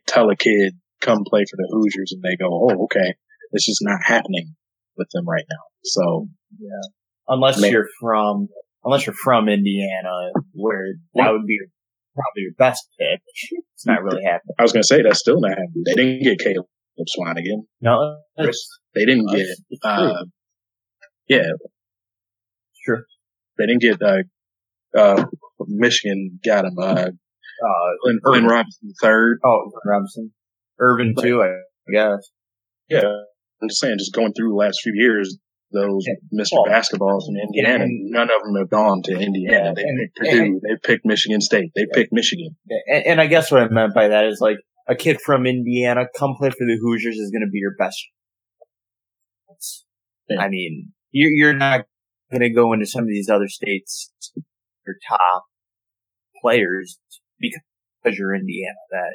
tell a kid come play for the Hoosiers and they go, oh, okay, this is not happening with them right now. So Yeah. Unless Man. you're from, unless you're from Indiana, where that would be probably your best pick. It's not really happening. I was going to say that's still not happening. They didn't get Caleb Swanigan. No, They didn't get, uh, yeah, Sure. they didn't get, uh, uh, Michigan got him, uh, Uh, Glenn, Glenn Robinson third. oh, Robinson. Irvin too, I guess. Yeah. I'm just saying, just going through the last few years, those Mr. Well, Basketballs in Indiana, and- none of them have gone to Indiana. Yeah, they and- picked Purdue. they picked Michigan State. They picked Michigan. And, and I guess what I meant by that is like a kid from Indiana come play for the Hoosiers is going to be your best. Yeah. I mean, you're you're not going to go into some of these other states your top players because you're Indiana. That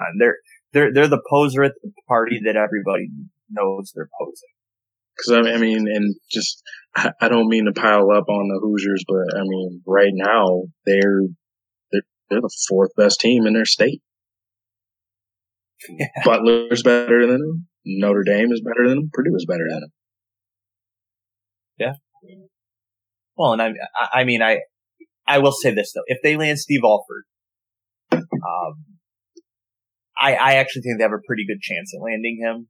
uh, they're they're they're the poser at the party that everybody knows they're posing. Cause I mean, I mean, and just, I, I don't mean to pile up on the Hoosiers, but I mean, right now, they're, they're, they're the fourth best team in their state. Butler's better than them. Notre Dame is better than them. Purdue is better than them. Yeah. Well, and I- I mean, I, I will say this though: if they land Steve Alford, um, I, I actually think they have a pretty good chance at landing him.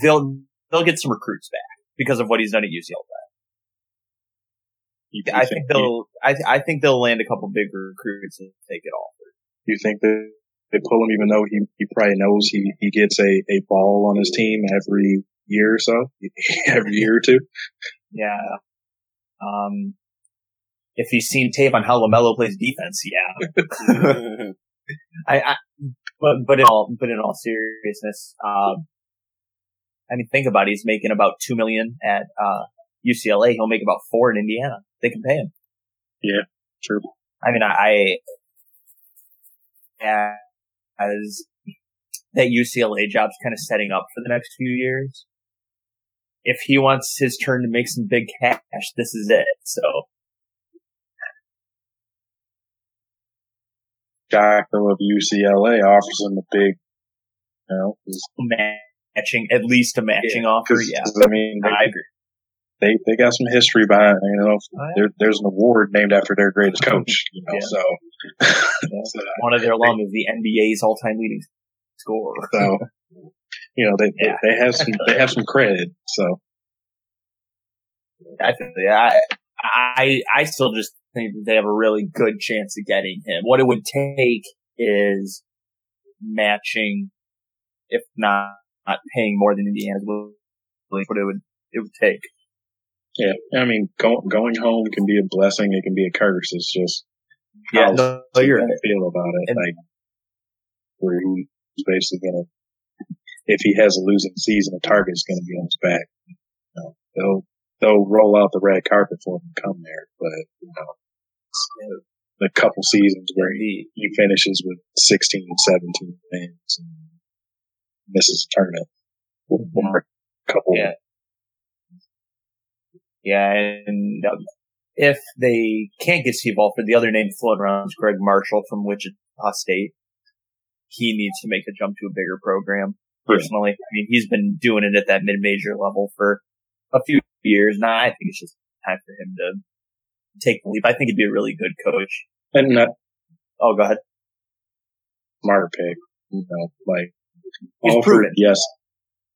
They'll, they'll get some recruits back because of what he's done at UCLA. I think they'll, I, I think they'll land a couple big recruits if they get Alford. you think that they pull him even though he, he probably knows he, he gets a, a ball on his team every year or so, every year or two. Yeah. Um, if he's seen tape on how Lamelo plays defense, yeah. I, I but but in all but in all seriousness, um, I mean, think about it. He's making about two million at uh, UCLA. He'll make about four in Indiana. They can pay him. Yeah, true. I mean, I I as that UCLA job's kind of setting up for the next few years. If he wants his turn to make some big cash, this is it. So. Doctor of UCLA offers him a big, you know, matching, at least a matching yeah, offer. Yeah. I mean, they, I agree. They, they got some history behind, you know, oh, there, there's an award named after their greatest coach, you know, yeah. so. so. One of their alum is the NBA's all-time leading scorer. So, you know, they, yeah. they, they have some, they have some credit, so. I think, I, I, I still just think that they have a really good chance of getting him. What it would take is matching, if not, not paying more than Indiana's willing, what it would, it would take. Yeah, I mean, go, going home can be a blessing. It can be a curse. It's just yeah, no, you're right. feel about it. And, like where he's basically gonna, if he has a losing season, a target's gonna be on his back. You know, they'll they'll roll out the red carpet for him to come there, but you know, the couple seasons where he, he finishes with 16, and 17 wins and misses a tournament. A couple. Yeah. Yeah, and um, if they can't get Steve Alford, the other name floating around is Gregg Marshall from Wichita State. He needs to make a jump to a bigger program. Personally, yeah. I mean, he's been doing it at that mid-major level for a few years now. I think it's just time for him to take the leap. I think he'd be a really good coach. And uh, oh, go ahead. Smart pick. You know, like He's Alford, proven. yes.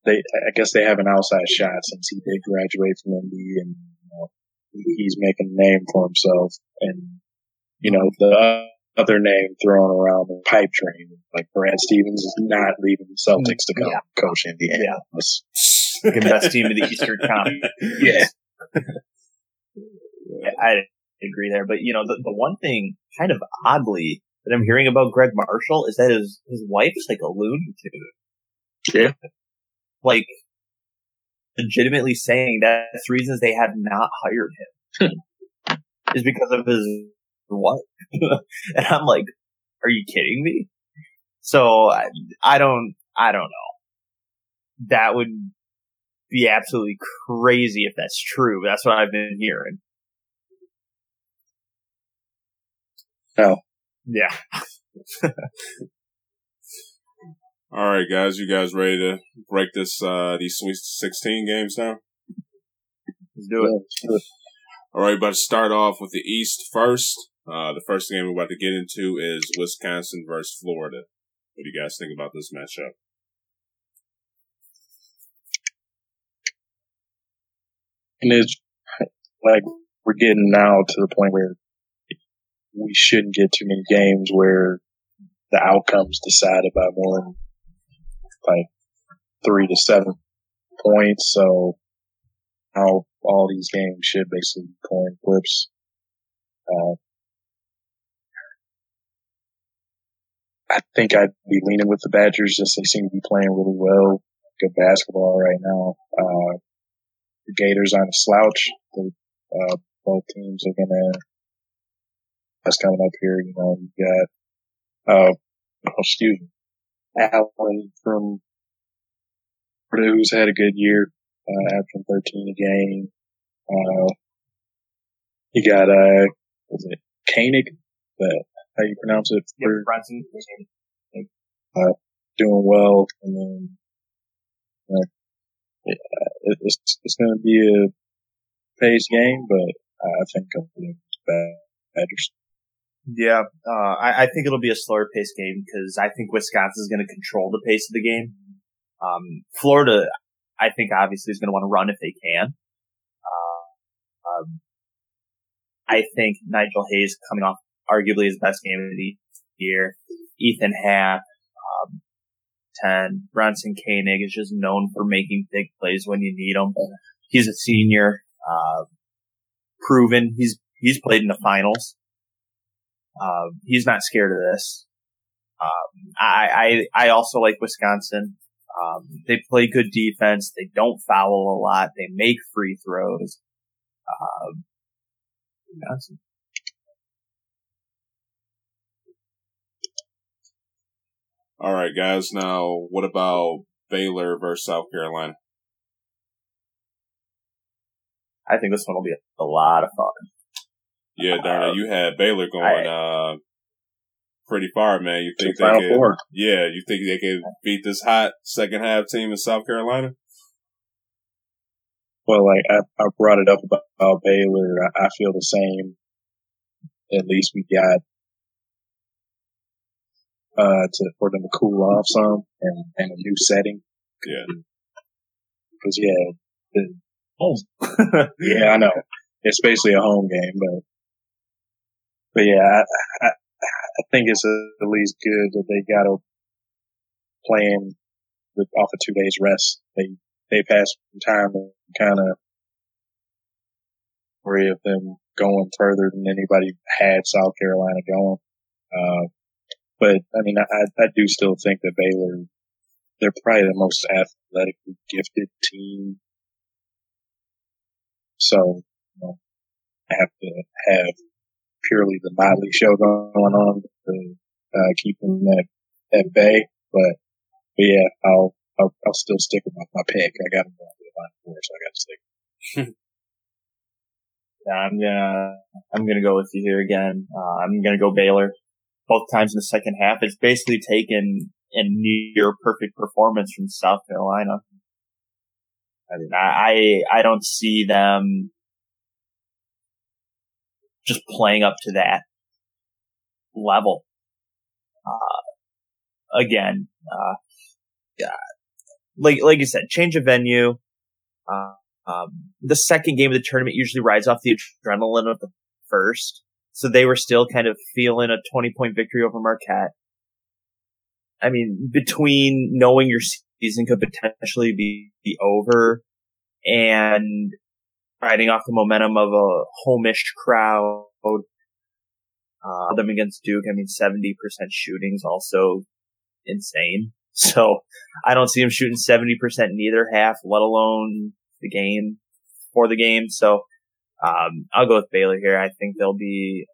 They, I guess they have an outside shot since he did graduate from Indy and you know, he's making a name for himself. And you know, the other name thrown around the pipe train, like Brad Stevens is not leaving the Celtics to come yeah. coach Indiana. Yeah. the best team in the Eastern Conference. yeah. I agree there. But you know, the, the one thing kind of oddly that I'm hearing about Gregg Marshall is that his his wife's like a loony tune. Yeah. Like legitimately saying that's reasons they have not hired him is because of his wife. and I'm like, are you kidding me? So I, I don't, I don't know. That would be absolutely crazy if that's true. That's what I've been hearing. No. Yeah. All right, guys, you guys ready to break this uh these Sweet 16 games now? Let's do it. All right, about to start off with the East first. Uh, the first game we're about to get into is Wisconsin versus Florida. What do you guys think about this matchup? And it's like we're getting now to the point where we shouldn't get too many games where the outcomes decided by more than like three to seven points. So how all these games should basically be coin flips. Uh, I think I'd be leaning with the Badgers just they seem to be playing really well. Good basketball right now. Uh, the Gators aren't a slouch. The, uh, both teams are gonna that's coming up here. You know, you got, uh, oh, excuse me, Allen from Purdue, who's had a good year, uh, averaging 13 a game. Uh, you got, uh, was it Koenig? That, how you pronounce it? Yeah, Bronson. Uh, doing well. And then, uh, it, it's, it's going to be a pace game, but I think I'm going to Badgers. Yeah, uh, I, I, think it'll be a slower paced game because I think Wisconsin is going to control the pace of the game. Um, Florida, I think obviously is going to want to run if they can. Uh, um, I think Nigel Hayes coming off arguably his best game of the year. Ethan Happ, um, 10. Bronson Koenig is just known for making big plays when you need them. He's a senior, uh, proven. He's, he's played in the finals. Um, he's not scared of this. Um, I, I, I also like Wisconsin. Um, they play good defense. They don't foul a lot. They make free throws. Um, Wisconsin. All right, guys. Now, what about Baylor versus South Carolina? I think this one will be a lot of fun. Yeah, Darnell, you had Baylor going I, uh, pretty far, man. You think they can? Four. Yeah, you think they can beat this hot second half team in South Carolina? Well, like I, I brought it up about, about Baylor. I, I feel the same. At least we got uh to for them to cool off some and, and a new setting. Yeah. Because yeah, the, oh yeah, I know it's basically a home game, but but yeah, I, I, I think it's at least good that they got a plan with off of two days rest. They they passed some time and kind of worry of them going further than anybody had South Carolina going. Uh, but I mean, I, I do still think that Baylor, they're probably the most athletically gifted team. So, you know, I have to have purely the Motley show going on to uh, keep them at, at bay. But, but yeah, I'll, I'll, I'll still stick with my, my pick. I got them to the line four, so I got to stick. yeah, I'm gonna, I'm gonna go with you here again. Uh, I'm gonna go Baylor. Both times in the second half, it's basically taken a near perfect performance from South Carolina. I mean, I, I don't see them just playing up to that level. Uh, again, uh, yeah, like, like you said, change of venue. Uh, um, the second game of the tournament usually rides off the adrenaline of the first. So they were still kind of feeling a 20 point victory over Marquette. I mean, between knowing your season could potentially be, be over and riding off the momentum of a homish crowd. Uh, them against Duke, I mean, 70% shooting is also insane. So I don't see them shooting 70% in either half, let alone the game for the game. So, um, I'll go with Baylor here. I think they'll be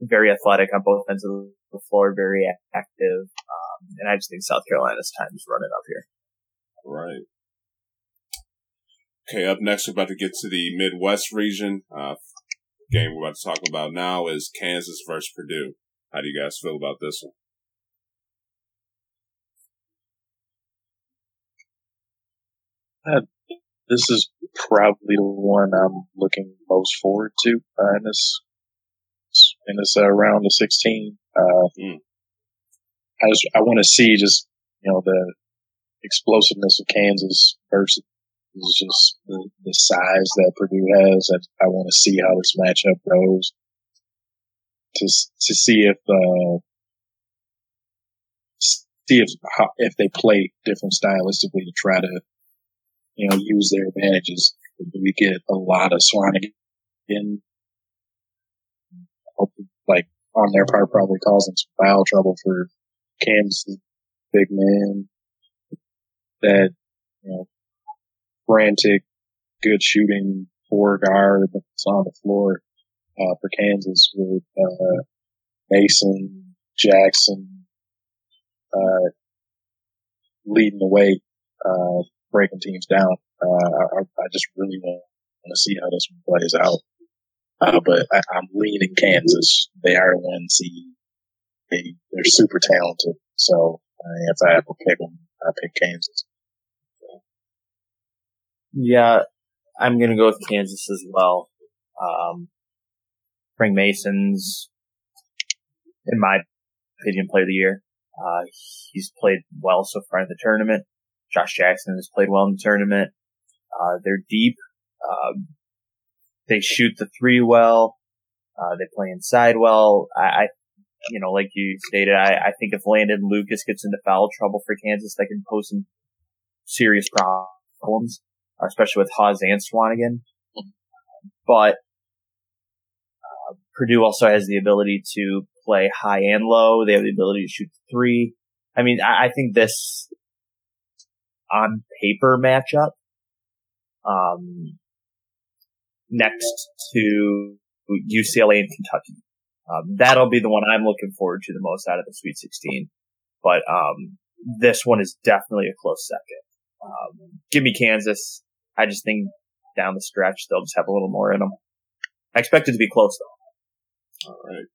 very athletic on both ends of the floor, very active. Um, and I just think South Carolina's time is running up here. Right. Okay, up next, we're about to get to the Midwest region. Uh, game we're about to talk about now is Kansas versus Purdue. How do you guys feel about this one? Uh, this is probably the one I'm looking most forward to uh, in this in this uh, round of 16. Mm. I just I want to see just you know the explosiveness of Kansas versus is just the, the size that Purdue has. I, I want to see how this matchup goes to to see if uh, see if how, if they play different stylistically to try to you know use their advantages. We get a lot of Swanigan in like on their part, probably causing some foul trouble for Kansas big man that you know frantic, good shooting four guard that's on the floor uh, for Kansas with uh, Mason, Jackson uh, leading the way, uh, breaking teams down. Uh, I, I, just really want to see how this plays out. Uh, but I, am leaning Kansas. They are one seed. They, they're super talented. So if I have to pick them, I pick Kansas. Yeah, I'm gonna go with Kansas as well. Um, Frank Mason's, in my opinion, player of the year. Uh, he's played well so far in the tournament. Josh Jackson has played well in the tournament. Uh, they're deep. Um, they shoot the three well. Uh, they play inside well. I, I, you know, like you stated, I, I think if Landen Lucas gets into foul trouble for Kansas, that can pose some serious problems especially with Haas and Swanigan. But uh, Purdue also has the ability to play high and low. They have the ability to shoot three. I mean, I, I think this on paper matchup, um, next to UCLA and Kentucky. Um, that'll be the one I'm looking forward to the most out of the Sweet 16. But um, this one is definitely a close second. Um, give me Kansas. I just think down the stretch they'll just have a little more in them. I expect it to be close though. All right.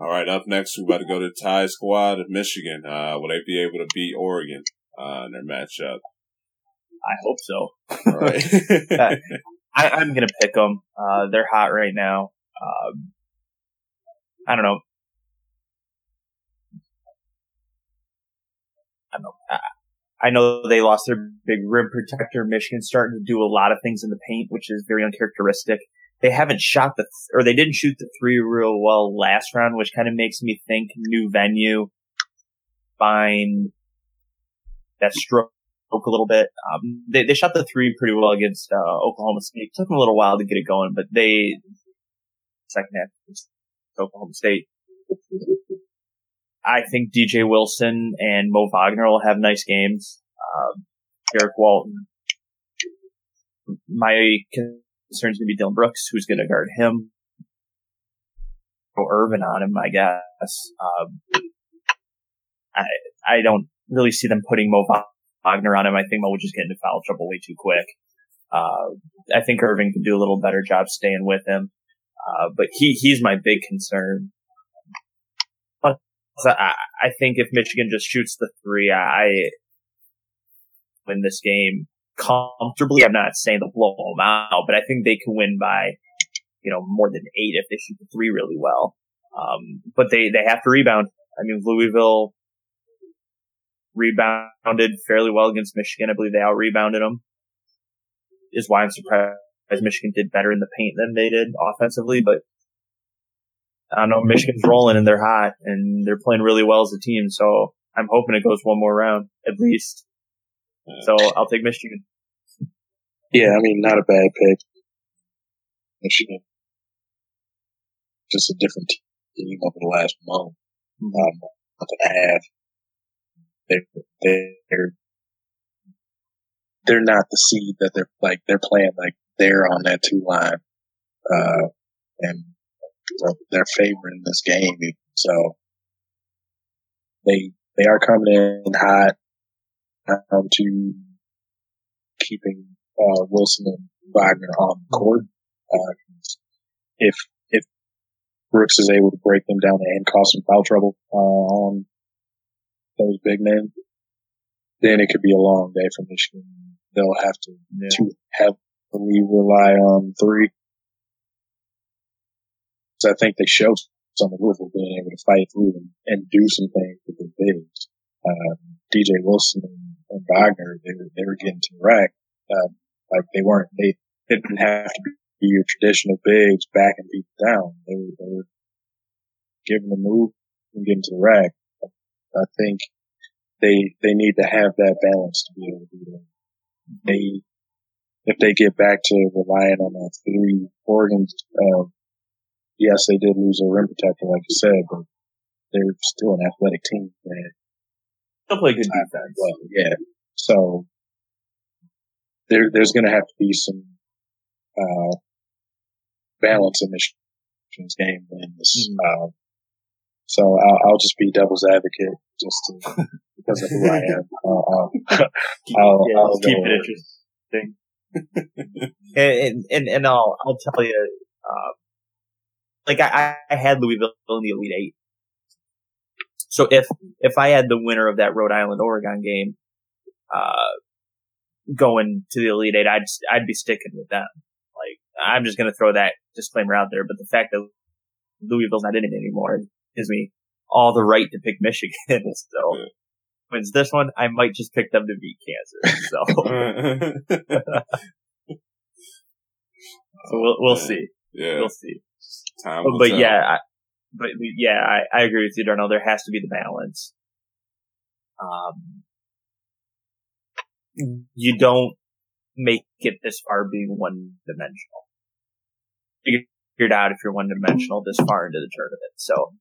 All right. Up next, we're about to go to Ty Squad of Michigan. Uh, will they be able to beat Oregon uh, in their matchup? I hope so. All right. I, am gonna pick them. Uh, they're hot right now. Um, I don't know. I don't know. I, know they lost their big rim protector. Michigan's starting to do a lot of things in the paint, which is very uncharacteristic. They haven't shot the, th- or they didn't shoot the three real well last round, which kind of makes me think new venue, find that stroke a little bit. Um, they, they shot the three pretty well against, uh, Oklahoma State. It took them a little while to get it going, but they, second half, Oklahoma State. I think DJ Wilson and Mo Wagner will have nice games. Um, Derrick Walton. My concern is going to be Dillon Brooks, who's going to guard him. Go Irvin on him, I guess. Um, I I don't really see them putting Mo Wagner on him. I think Mo would just get into foul trouble way too quick. Uh, I think Irvin could do a little better job staying with him. Uh, but he, he's my big concern. But I, I think if Michigan just shoots the three, I win this game comfortably. I'm not saying they'll blow them out, but I think they can win by, you know, more than eight if they shoot the three really well. Um, but they, they have to rebound. I mean, Louisville rebounded fairly well against Michigan. I believe they out rebounded them. Is why I'm surprised Michigan did better in the paint than they did offensively, but I don't know. Michigan's rolling and they're hot and they're playing really well as a team. So I'm hoping it goes one more round at least. So I'll take Michigan. Yeah, I mean, not a bad pick. Michigan. Just a different team over the last month, mm-hmm. um, month and a half. They, they're, they're not the seed that they're like, they're playing like they're on that two line, uh, and they're favoring this game. So they, they are coming in hot, um, to keeping, uh, Wilson and Wagner on the court. Uh, if, if Brooks is able to break them down and cause some foul trouble, uh, on those big men, then it could be a long day for Michigan. They'll have to, yeah. to we rely on three. So I think they showed some of Louisville being able to fight through and, and do some things with their bigs. Uh, DJ Wilson and, and Wagner, they were, they were getting to the rack. Uh, like they weren't, they, they didn't have to be your traditional bigs back and beat down. They were, they were giving the move and getting to the rack. I think they, they need to have that balance to be able to do that. They, if they get back to relying on that three Oregon, uh, yes, they did lose a rim protector, like you said, but they're still an athletic team. Man. They'll play good defense. Well, yeah. So there, there's going to have to be some uh, balance in Michigan's game in this. Mm-hmm. Uh, so I'll, I'll, just be devil's advocate just to, because of who I am. Uh, I'll, I'll, yeah, I'll keep it interesting and, and, and I'll, I'll tell you, uh, like I, I had Louisville in the Elite Eight. So if, if I had the winner of that Rhode Island Oregon game, uh, going to the Elite Eight, I'd, I'd be sticking with them. Like, I'm just going to throw that disclaimer out there, but the fact that Louisville's not in it anymore gives me all the right to pick Michigan. So wins this one, I might just pick them to beat Kansas. So, so we'll we'll see. Yeah, we'll see. Time but, but yeah, I, but yeah, I, I agree with you, Darnell. There has to be the balance. Um, you don't make it this far being one dimensional. You figured out if you're one dimensional this far into the tournament. So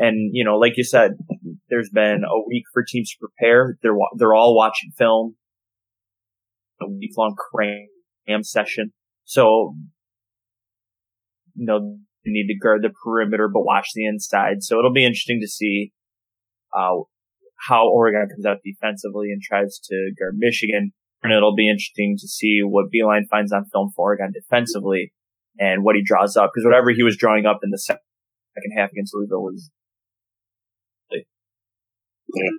and, you know, like you said, there's been a week for teams to prepare. They're, they're all watching film, a week long cram session. So, you know, need to guard the perimeter, but watch the inside. So it'll be interesting to see, uh, how Oregon comes out defensively and tries to guard Michigan. And it'll be interesting to see what Beilein finds on film for Oregon defensively and what he draws up. Because whatever he was drawing up in the second half against Louisville was. Yeah.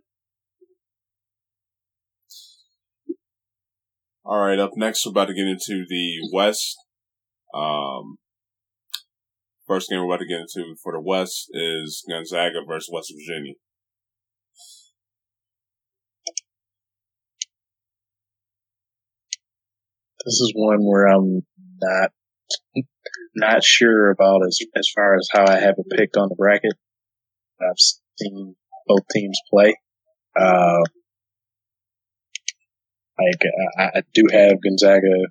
All right, up next, we're about to get into the West. Um, first game we're about to get into for the West is Gonzaga versus West Virginia. This is one where I'm not not sure about as as far as how I have it picked on the bracket. I've seen both teams play. Uh, like I, I do have Gonzaga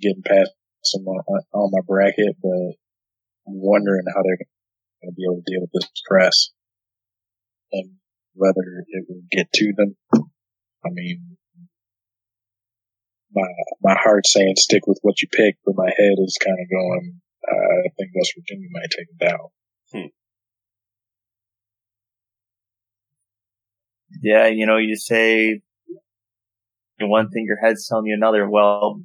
getting past some on, on my bracket, but wondering how they're going to be able to deal with this press and whether it will get to them. I mean, my my heart's saying stick with what you pick, but my head is kind of going. Uh, I think West Virginia might take it down. Hmm. Yeah, you know, you say one thing, your head's telling you another. Well,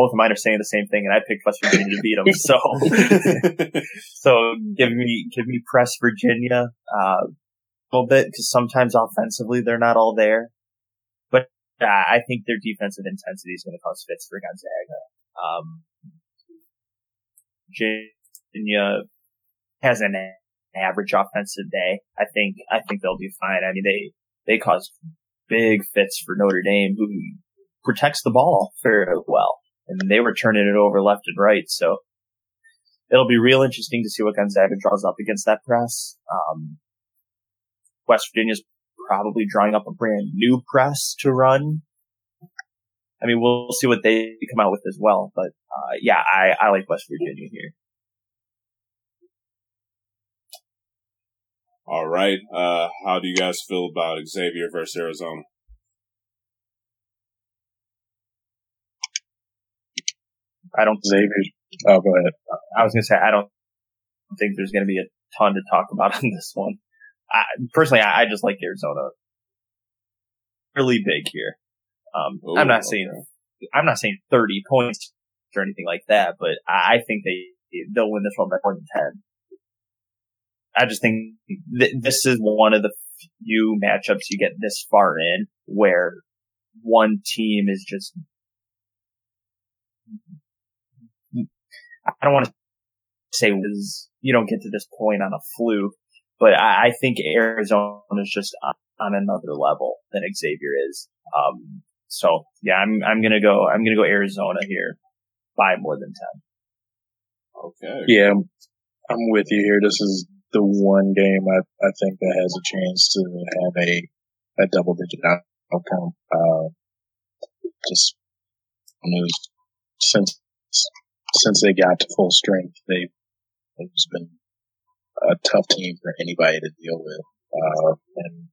both of mine are saying the same thing, and I picked West Virginia to beat them. So, so give me give me press Virginia uh, a little bit because sometimes offensively they're not all there, but uh, I think their defensive intensity is going to cause fits for Gonzaga. Um, Virginia has an average offensive day. I think I think they'll be fine. I mean they they cause big fits for Notre Dame, who protects the ball very well, and they were turning it over left and right. So it'll be real interesting to see what Gonzaga draws up against that press. Um, West Virginia's probably drawing up a brand new press to run. I mean, we'll see what they come out with as well, but uh, yeah, I, I like West Virginia here. All right. Uh, how do you guys feel about Xavier versus Arizona? I don't. Xavier. Oh, go ahead. I was gonna say I don't think there's gonna be a ton to talk about on this one. I, personally, I, I, just like Arizona really big here. Um, Ooh, I'm not saying. I'm not saying 30 points or anything like that, but I, I think they they'll win this one by more than 10. I just think th- this is one of the few matchups you get this far in where one team is just. I don't want to say was you don't get to this point on a fluke, but I, I think Arizona is just on, on, another level than Xavier is. Um, so yeah, I'm I'm gonna go I'm gonna go Arizona here by more than ten. Okay. Yeah, I'm with you here. This is the one game I, I think that has a chance to have a, a double digit outcome. Uh, just, you know, since, since they got to full strength, they've it's been a tough team for anybody to deal with. Uh, and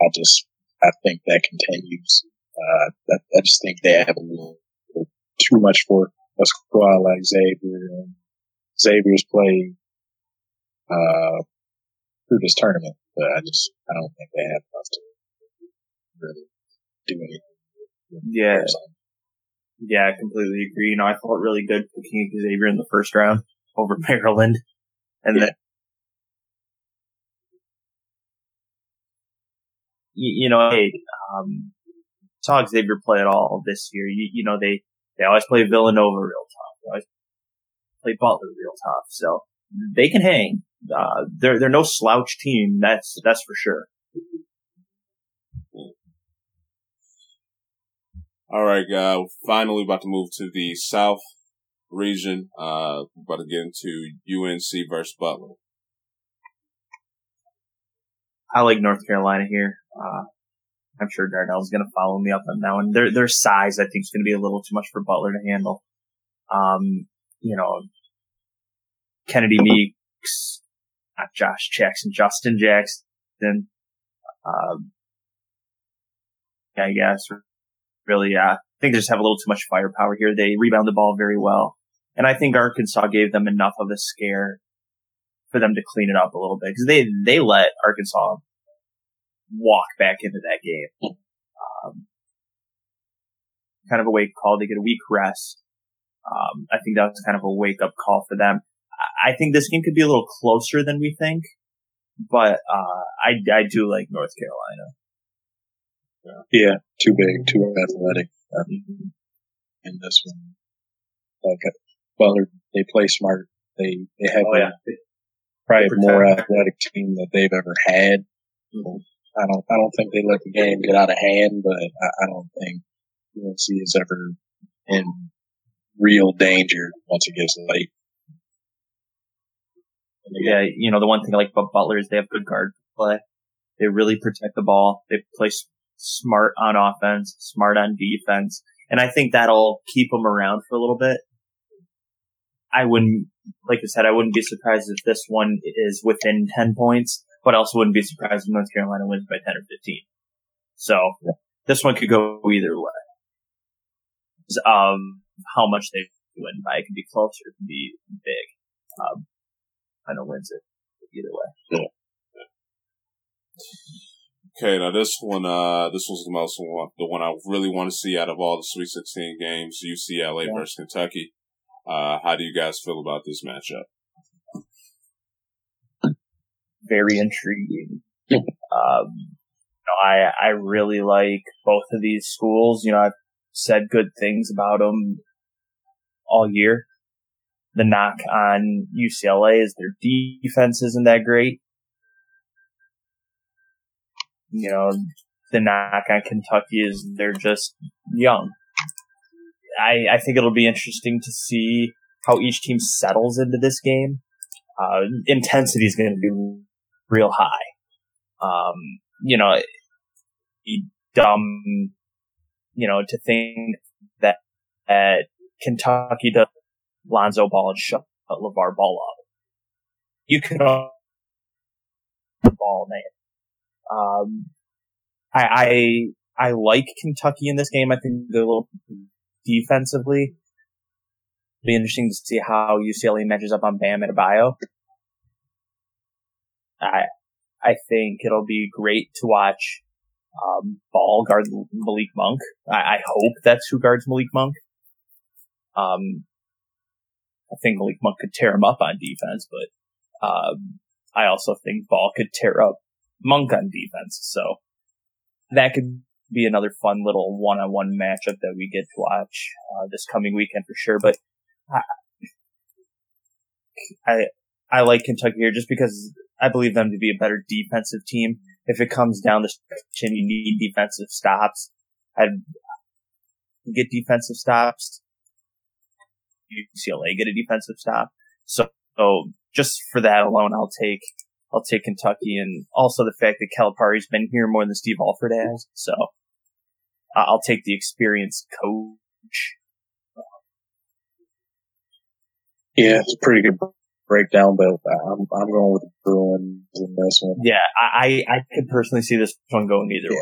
I just, I think that continues. Uh, I, I just think they have a little, little too much for a squad like Xavier and Xavier's play uh, through this tournament, but I just I don't think they have enough to really do anything. Yeah. Yeah, I completely agree. You know, I felt really good picking Xavier in the first round over Maryland. And yeah. then, you, you know, hey, um, saw Xavier play at all this year. You, you know, they, they always play Villanova real tough. They always play Butler real tough. So they can hang uh, they're they're no slouch team. That's that's for sure. All right, uh, finally about to move to the South region. Uh, about to get into UNC versus Butler. I like North Carolina here. Uh, I'm sure Darnell's going to follow me up on that one. Their their size, I think, is going to be a little too much for Butler to handle. Um, you know, Kennedy Meeks, not Josh Jackson, Justin Jackson. Um, I guess really, uh, I think they just have a little too much firepower here. They rebound the ball very well. And I think Arkansas gave them enough of a scare for them to clean it up a little bit because they, they let Arkansas walk back into that game. Um, kind of a wake call. They get a week rest. Um, I think that was kind of a wake up call for them. I think this game could be a little closer than we think, but uh, I I do like North Carolina. Yeah, too big, too athletic. Um, in this one, like Butler, they play smart. They they have Oh, yeah. a, probably more athletic team that they've ever had. I don't I don't think they let the game get out of hand, but I, I don't think UNC is ever in real danger once it gets late. Yeah, you know the one thing I like about Butler is they have good guard play. They really protect the ball. They play smart on offense, smart on defense, and I think that'll keep them around for a little bit. I wouldn't, like I said, I wouldn't be surprised if this one is within ten points, but also wouldn't be surprised if North Carolina wins by ten or fifteen. So this one could go either way. Um, how much they win by, it could be close or it could be big. Um, kind of wins it either way. Okay, now this one, uh, this was the most one, the one I really want to see out of all the Sweet 16 games, UCLA Yeah. versus Kentucky. Uh, how do you guys feel about this matchup? Very intriguing. um, you know, I I really like both of these schools. You know, I've said good things about them all year. The knock on UCLA is their defense isn't that great. You know, the knock on Kentucky is they're just young. I, I think it'll be interesting to see how each team settles into this game. Uh, intensity is going to be real high. Um, you know, dumb, you know, to think that, that Kentucky does Lonzo Ball and shut LeVar Ball up. You could the ball, man. Um, I, I, I like Kentucky in this game. I think they're a little defensively. Be interesting to see how UCLA matches up on Bam Adebayo. I, I think it'll be great to watch um, Ball guard Malik Monk. I, I hope that's who guards Malik Monk. Um, I think Malik Monk could tear him up on defense, but um, I also think Ball could tear up Monk on defense. So that could be another fun little one-on-one matchup that we get to watch uh, this coming weekend for sure. But I, I I like Kentucky here just because I believe them to be a better defensive team. If it comes down to and you need defensive stops, I'd get defensive stops. UCLA get a defensive stop. So, so just for that alone, I'll take I'll take Kentucky, and also the fact that Calipari's been here more than Steve Alford has. So uh, I'll take the experienced coach. Yeah, it's a pretty good breakdown, but I'm I'm going with the Bruins in this one. Yeah, I I I could personally see this one going either Yeah.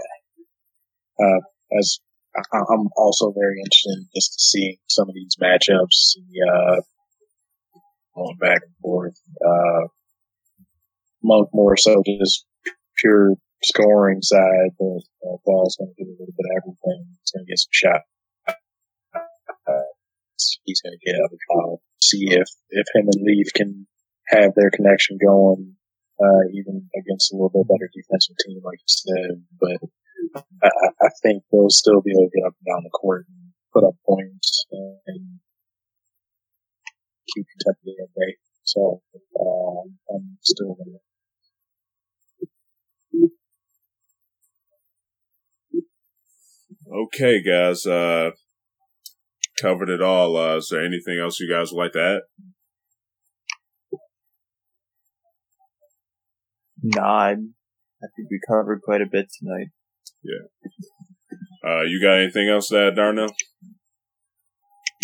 way. As I, I'm also very interested in just seeing some of these matchups, the, uh, going back and forth. Uh, Monk more so just pure scoring side, but uh, Ball's going to get a little bit of everything. He's going to get some shot. Uh, he's going to get out of foul. See if if him and Leaf can have their connection going, uh, even against a little bit better defensive team, like you said. But I, I- I think they'll still be able to get up and down the court and put up points and keep Kentucky at bay. So um, I'm still going to Okay, guys, uh, covered it all. Uh, is there anything else you guys would like to add? No, I, I think we covered quite a bit tonight. Yeah. Uh, you got anything else to add, Darnell?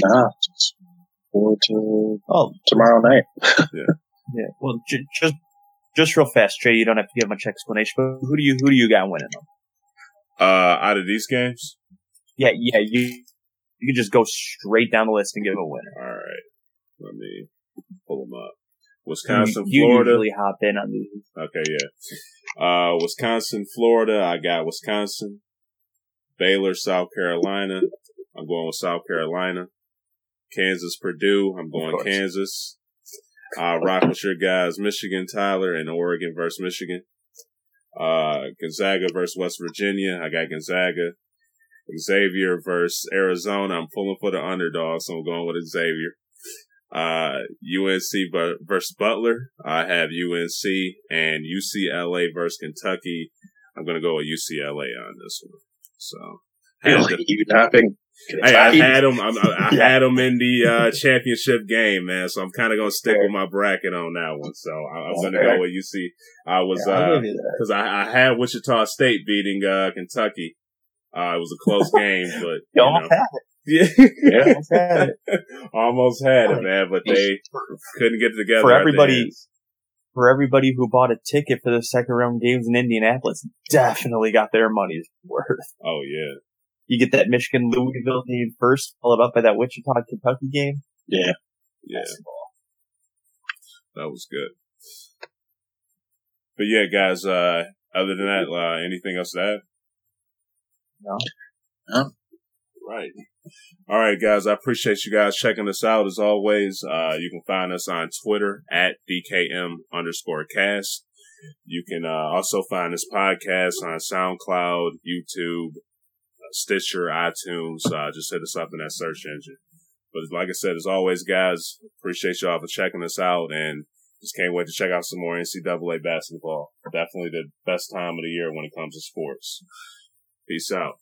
nah, forward to Oh, tomorrow night. Yeah. Yeah. Well, j- just just real fast, Trey. You don't have to give much explanation. But who do you who do you got winning them? Uh, out of these games? Yeah, yeah. You you can just go straight down the list and give a winner. All right. Let me pull them up. Wisconsin, you Florida. usually hop in on these. Okay, yeah. Uh, Wisconsin, Florida. I got Wisconsin. Baylor, South Carolina. I'm going with South Carolina. Kansas, Purdue. I'm going Kansas. Uh, rock with your guys, Michigan, Tyler, and Oregon versus Michigan. Uh, Gonzaga versus West Virginia. I got Gonzaga. Xavier versus Arizona. I'm pulling for the underdog, so I'm going with Xavier. Uh, UNC versus Butler. I have UNC and UCLA versus Kentucky. I'm going to go with UCLA on this one. So, really? you not been Hey, I had them. I, I had them in the uh, championship game, man. So I'm kind of gonna stick with my bracket on that one. So I, am gonna go with UC. I was because yeah, uh, I, I, had Wichita State beating uh, Kentucky. Uh, it was a close game, but you, almost know. had it. Yeah, yeah. almost had it. almost had it, man. But they couldn't get together for everybody. For everybody who bought a ticket for the second round games in Indianapolis, definitely got their money's worth. Oh yeah, you get that Michigan Louisville game first, followed up by that Wichita Kentucky game. Yeah. Yeah. That was good. But yeah, guys, uh, other than that, uh, anything else to add? No. No. Right. All right, guys. I appreciate you guys checking us out as always. Uh, you can find us on Twitter at DKM underscore cast. You can uh, also find this podcast on SoundCloud, YouTube, Stitcher, iTunes. Uh, just hit us up in that search engine. But like I said, as always, guys, appreciate y'all for checking us out and just can't wait to check out some more NCAA basketball. Definitely the best time of the year when it comes to sports. Peace out.